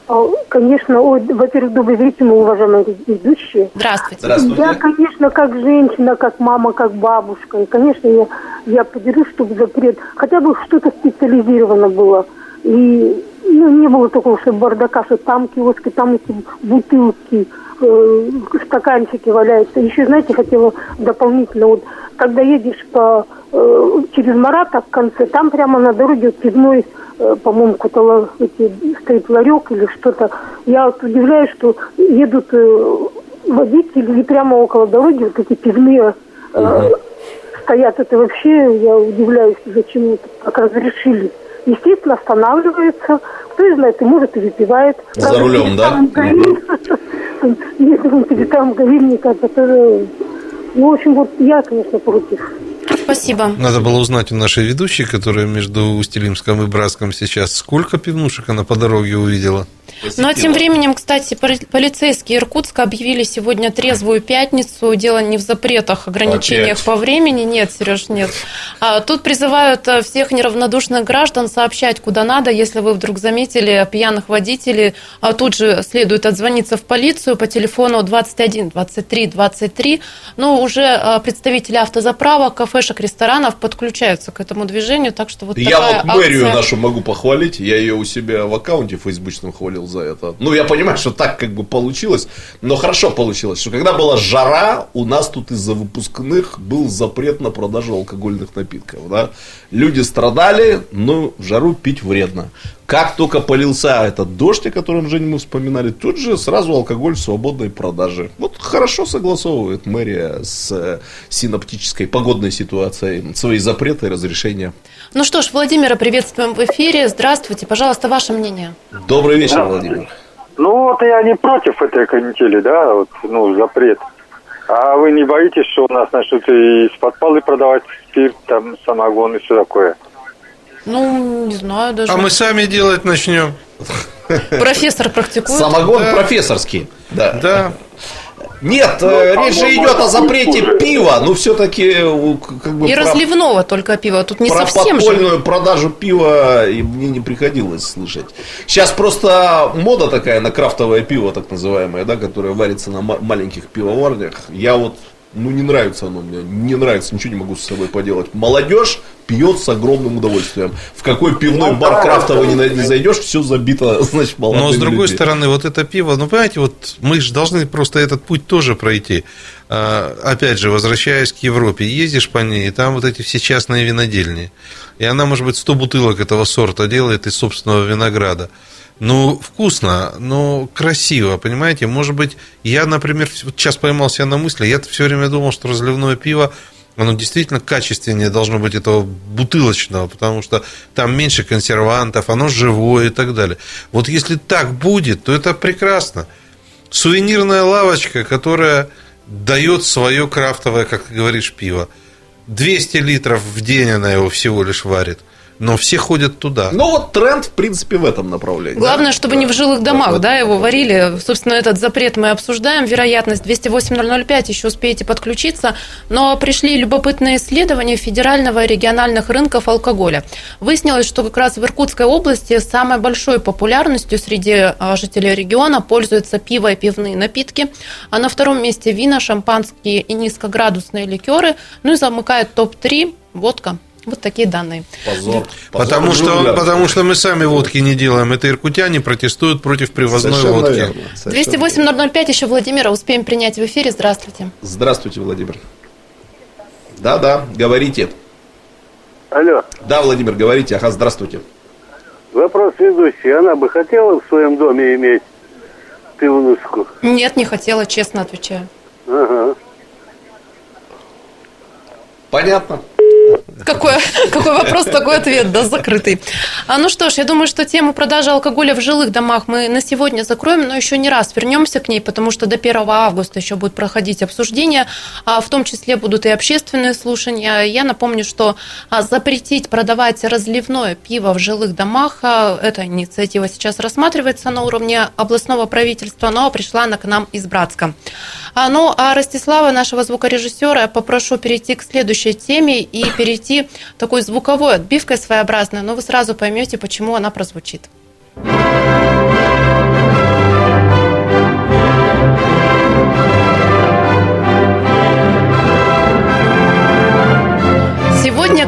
А, Конечно, во-первых, добрый вечер, мы уважаемые ведущие. Здравствуйте. Здравствуйте. Я, конечно, как женщина, как мама, как бабушка, и, конечно, я, я поддержу, чтобы запрет, хотя бы что-то специализировано было. И ну, не было такого, что бардака, что там киоски, там эти бутылки, э, стаканчики валяются. Еще, знаете, хотела дополнительно, вот, когда едешь по, э, через Марата в конце, там прямо на дороге вот, пивной, э, по-моему, какой-то эти, стоит ларек или что-то. Я вот удивляюсь, что едут э, водители и прямо около дороги вот эти пивные э, стоят. Это вообще, я удивляюсь, зачем это так разрешили. Естественно, останавливается. Кто знает, и может и выпивает. За рулем, да? там горит. Если он перед там горильника, это тоже... Ну, в общем, вот я, конечно, против. Спасибо. Надо было узнать у нашей ведущей, которая между Усть-Илимском и Братском сейчас, сколько пивнушек она по дороге увидела? Ну а тем временем, кстати, поли- полицейские Иркутска объявили сегодня трезвую пятницу. Дело не в запретах, ограничениях Опять. по времени. Нет, Сереж, нет. А, тут призывают а, всех неравнодушных граждан сообщать, куда надо. Если вы вдруг заметили пьяных водителей, а, тут же следует отзвониться в полицию по телефону 21 23 23. Но уже а, представители автозаправок, кафешек, ресторанов подключаются к этому движению. Так что вот Я вот мэрию акция. нашу могу похвалить. Я ее у себя в аккаунте фейсбучном хвалил за это. Ну, я понимаю, что так как бы получилось, но хорошо получилось, что когда была жара, у нас тут из-за выпускных был запрет на продажу алкогольных напитков. Да? Люди страдали, но в жару пить вредно. Как только полился этот дождь, о котором Женя мы вспоминали, тут же сразу алкоголь в свободной продаже. Вот хорошо согласовывает мэрия с э, синоптической погодной ситуацией свои запреты и разрешения. Ну что ж, Владимира приветствуем в эфире. Здравствуйте. Пожалуйста, ваше мнение. Добрый вечер, Владимир. Ну вот я не против этой канители, да, вот, ну, запрет. А вы не боитесь, что у нас начнут и из-под полы продавать спирт, там, самогон и все такое? Ну, не знаю даже. А мы сами делать начнем. Профессор практикует. Самогон Да. профессорский. Да. Да. Нет, Ну, э, а речь же идет о запрете хуже. пива. Ну, все-таки как бы И про, разливного только пива. Тут не про совсем же. подпольную продажу пива и мне не приходилось слышать. Сейчас просто мода такая на крафтовое пиво, так называемое, да, которое варится на ма- маленьких пивоварнях. Я вот, ну, не нравится оно мне, не нравится, ничего не могу с собой поделать. Молодежь пьет с огромным удовольствием. В какой пивной Ну, бар да, крафтовый не, не зайдешь, все забито, значит, молодыми Но с другой людьми. стороны, вот это пиво, ну, понимаете, вот мы же должны просто этот путь тоже пройти. А, Опять же, возвращаясь к Европе, ездишь по ней, и там вот эти все частные винодельни. И она, может быть, 100 бутылок этого сорта делает из собственного винограда. Ну, вкусно, но красиво, понимаете? Может быть, я, например, вот сейчас поймал себя на мысли, я все время думал, что разливное пиво, оно действительно качественнее должно быть этого бутылочного, потому что там меньше консервантов, оно живое и так далее. Вот если так будет, то это прекрасно. Сувенирная лавочка, которая дает свое крафтовое, как ты говоришь, пиво. 200 литров в день она его всего лишь варит. Но все ходят туда. Ну, вот тренд, в принципе, в этом направлении. Главное, чтобы не в жилых домах, да, его варили. Собственно, этот запрет мы обсуждаем. Вероятность 208-005, еще успеете подключиться. Но пришли любопытные исследования федерального и региональных рынков алкоголя. Выяснилось, что как раз в Иркутской области самой большой популярностью среди а, жителей региона пользуются пиво и пивные напитки. А на втором месте вина, шампанские и низкоградусные ликеры. Ну и замыкает топ-3 водка. Вот такие данные. Позор. Потому Позор что, жуля. потому что мы сами водки не делаем. Это иркутяне протестуют против привозной Совершенно водки. верно. Совершенно 208-005 еще Владимира успеем принять в эфире. Здравствуйте. Здравствуйте, Владимир. Да-да, говорите. Алло, Да, Владимир, говорите. Ага, здравствуйте. вопрос ведущий. Она бы хотела в своем доме иметь пивнушку? Нет, не хотела, честно отвечаю. Ага. Понятно. Какой, какой вопрос, такой ответ, да, закрытый. А, ну что ж, я думаю, что тему продажи алкоголя в жилых домах мы на сегодня закроем, но еще не раз вернемся к ней, потому что до 1 августа еще будет проходить обсуждение, а в том числе будут и общественные слушания. Я напомню, что а, запретить продавать разливное пиво в жилых домах, а, эта инициатива сейчас рассматривается на уровне областного правительства, но пришла она к нам из Братска. А, ну, а Ростислава, нашего звукорежиссера, попрошу перейти к следующей теме и перейти такой звуковой отбивкой своеобразной, но вы сразу поймете, почему она прозвучит.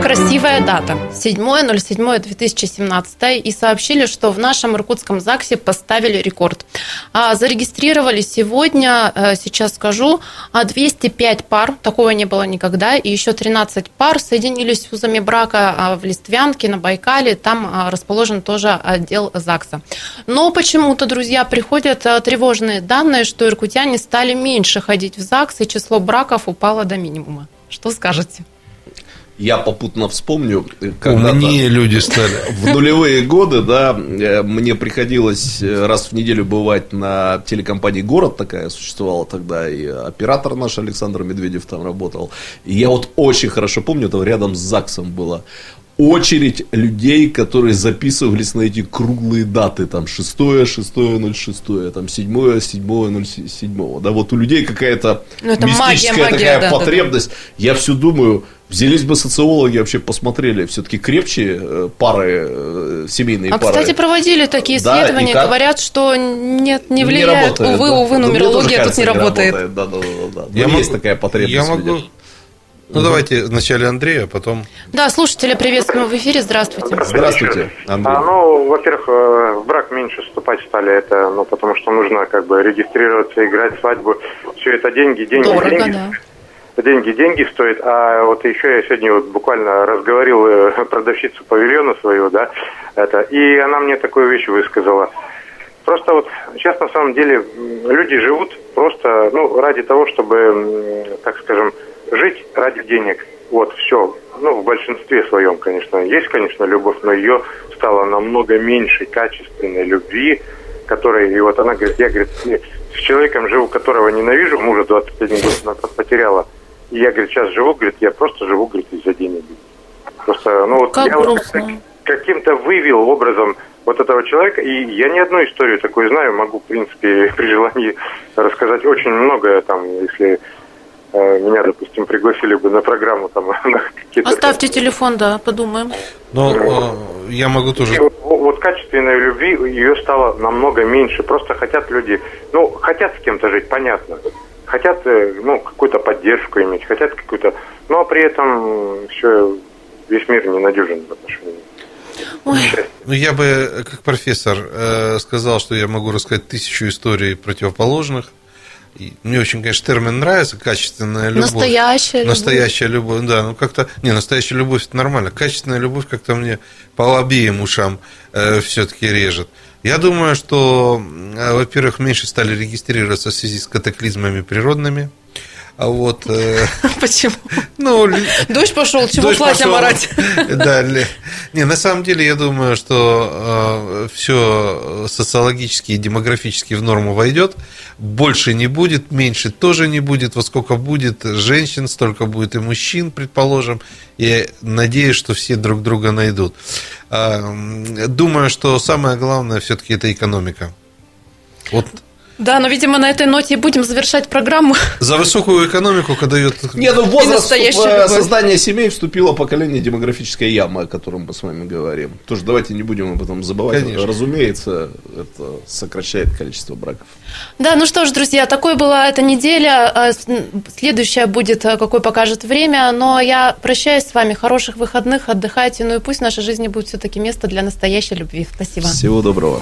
Красивая дата. 7.07.2017. И сообщили, что в нашем Иркутском ЗАГСе поставили рекорд. А зарегистрировали сегодня, э, сейчас скажу, 205 пар. Такого не было никогда. И еще 13 пар соединились с узами брака а в Листвянке, на Байкале. Там а, расположен тоже отдел ЗАГСа. Но почему-то, друзья, приходят э, тревожные данные, что иркутяне стали меньше ходить в ЗАГС, и число браков упало до минимума. Что скажете? Я попутно вспомню, когда Умнее люди стали. В нулевые годы, да, э, мне приходилось э, раз в неделю бывать на телекомпании «Город», такая существовала тогда, и оператор наш Александр Медведев там работал. И я вот очень хорошо помню, это рядом с ЗАГСом было очередь людей, которые записывались на эти круглые даты, там, 6 6 06 там, 7 7 07 да, вот у людей какая-то ну, мистическая магия, такая магия, да, потребность. Да, да. Я все думаю, Взялись бы социологи, вообще посмотрели, все-таки крепче э, пары, э, семейные а, пары. кстати, проводили такие исследования, да, говорят, что нет, не влияет. Не работает, увы, да. увы, нумерология ну, тут не работает. работает. Да, да, да, да. Я могу, есть такая потребность. Я могу... Ну, угу. давайте вначале Андрея, а потом... Да, слушатели, приветствуем в эфире, здравствуйте. Здравствуйте, Андрей. А, ну, во-первых, в брак меньше вступать стали, это, ну, потому что нужно, как бы, регистрироваться, играть свадьбу. Все это деньги, деньги, Дорого, деньги. Да деньги деньги стоят. А вот еще я сегодня вот буквально разговорил э, продавщицу павильона свою, да, это, и она мне такую вещь высказала. Просто вот сейчас на самом деле люди живут просто, ну, ради того, чтобы, так скажем, жить ради денег. Вот, все. Ну, в большинстве своем, конечно. Есть, конечно, любовь, но ее стало намного меньше качественной любви, которой, и вот она говорит, я, говорит, с человеком живу, которого ненавижу, мужа 21 год назад потеряла, и я, говорит, сейчас живу, говорит, я просто живу, говорит, из-за денег. Просто, ну вот как я грустно. вот каким-то вывел образом вот этого человека, и я не одну историю такую знаю, могу, в принципе, при желании рассказать очень многое, там, если э, меня, допустим, пригласили бы на программу там на какие-то... Оставьте телефон, да, подумаем. Но э, я могу тоже... И вот, вот качественной любви ее стало намного меньше. Просто хотят люди, ну, хотят с кем-то жить, понятно хотят э, ну, какую-то поддержку иметь, хотят какую-то... Но при этом все, весь мир ненадежен в отношении Ой. Ну, я бы, как профессор, э, сказал, что я могу рассказать тысячу историй противоположных. И мне очень, конечно, термин нравится, качественная любовь. Настоящая любовь. Настоящая любовь, да. Ну, как-то... Не, настоящая любовь – это нормально. Качественная любовь как-то мне по обеим ушам э, все-таки режет. Я думаю, что, э, во-первых, меньше стали регистрироваться в связи с катаклизмами природными. А вот... Э, Почему? Ну, дождь пошел, чего платье морать? Да, не, на самом деле, я думаю, что э, все социологически и демографически в норму войдет. Больше не будет, меньше тоже не будет. Во сколько будет женщин, столько будет и мужчин, предположим. Я надеюсь, что все друг друга найдут. А, думаю, что самое главное все-таки это экономика. Вот да, но, видимо, на этой ноте будем завершать программу. За высокую экономику, когда дает... Нет, ну возраст в создание семей вступило поколение демографической ямы, о котором мы с вами говорим. Тоже давайте не будем об этом забывать. Конечно. Разумеется, это сокращает количество браков. Да, ну что ж, друзья, такой была эта неделя. А, следующая будет, а, какой покажет время. Но я прощаюсь с вами. Хороших выходных, отдыхайте. Ну и пусть в нашей жизни будет все-таки место для настоящей любви. Спасибо. Всего доброго.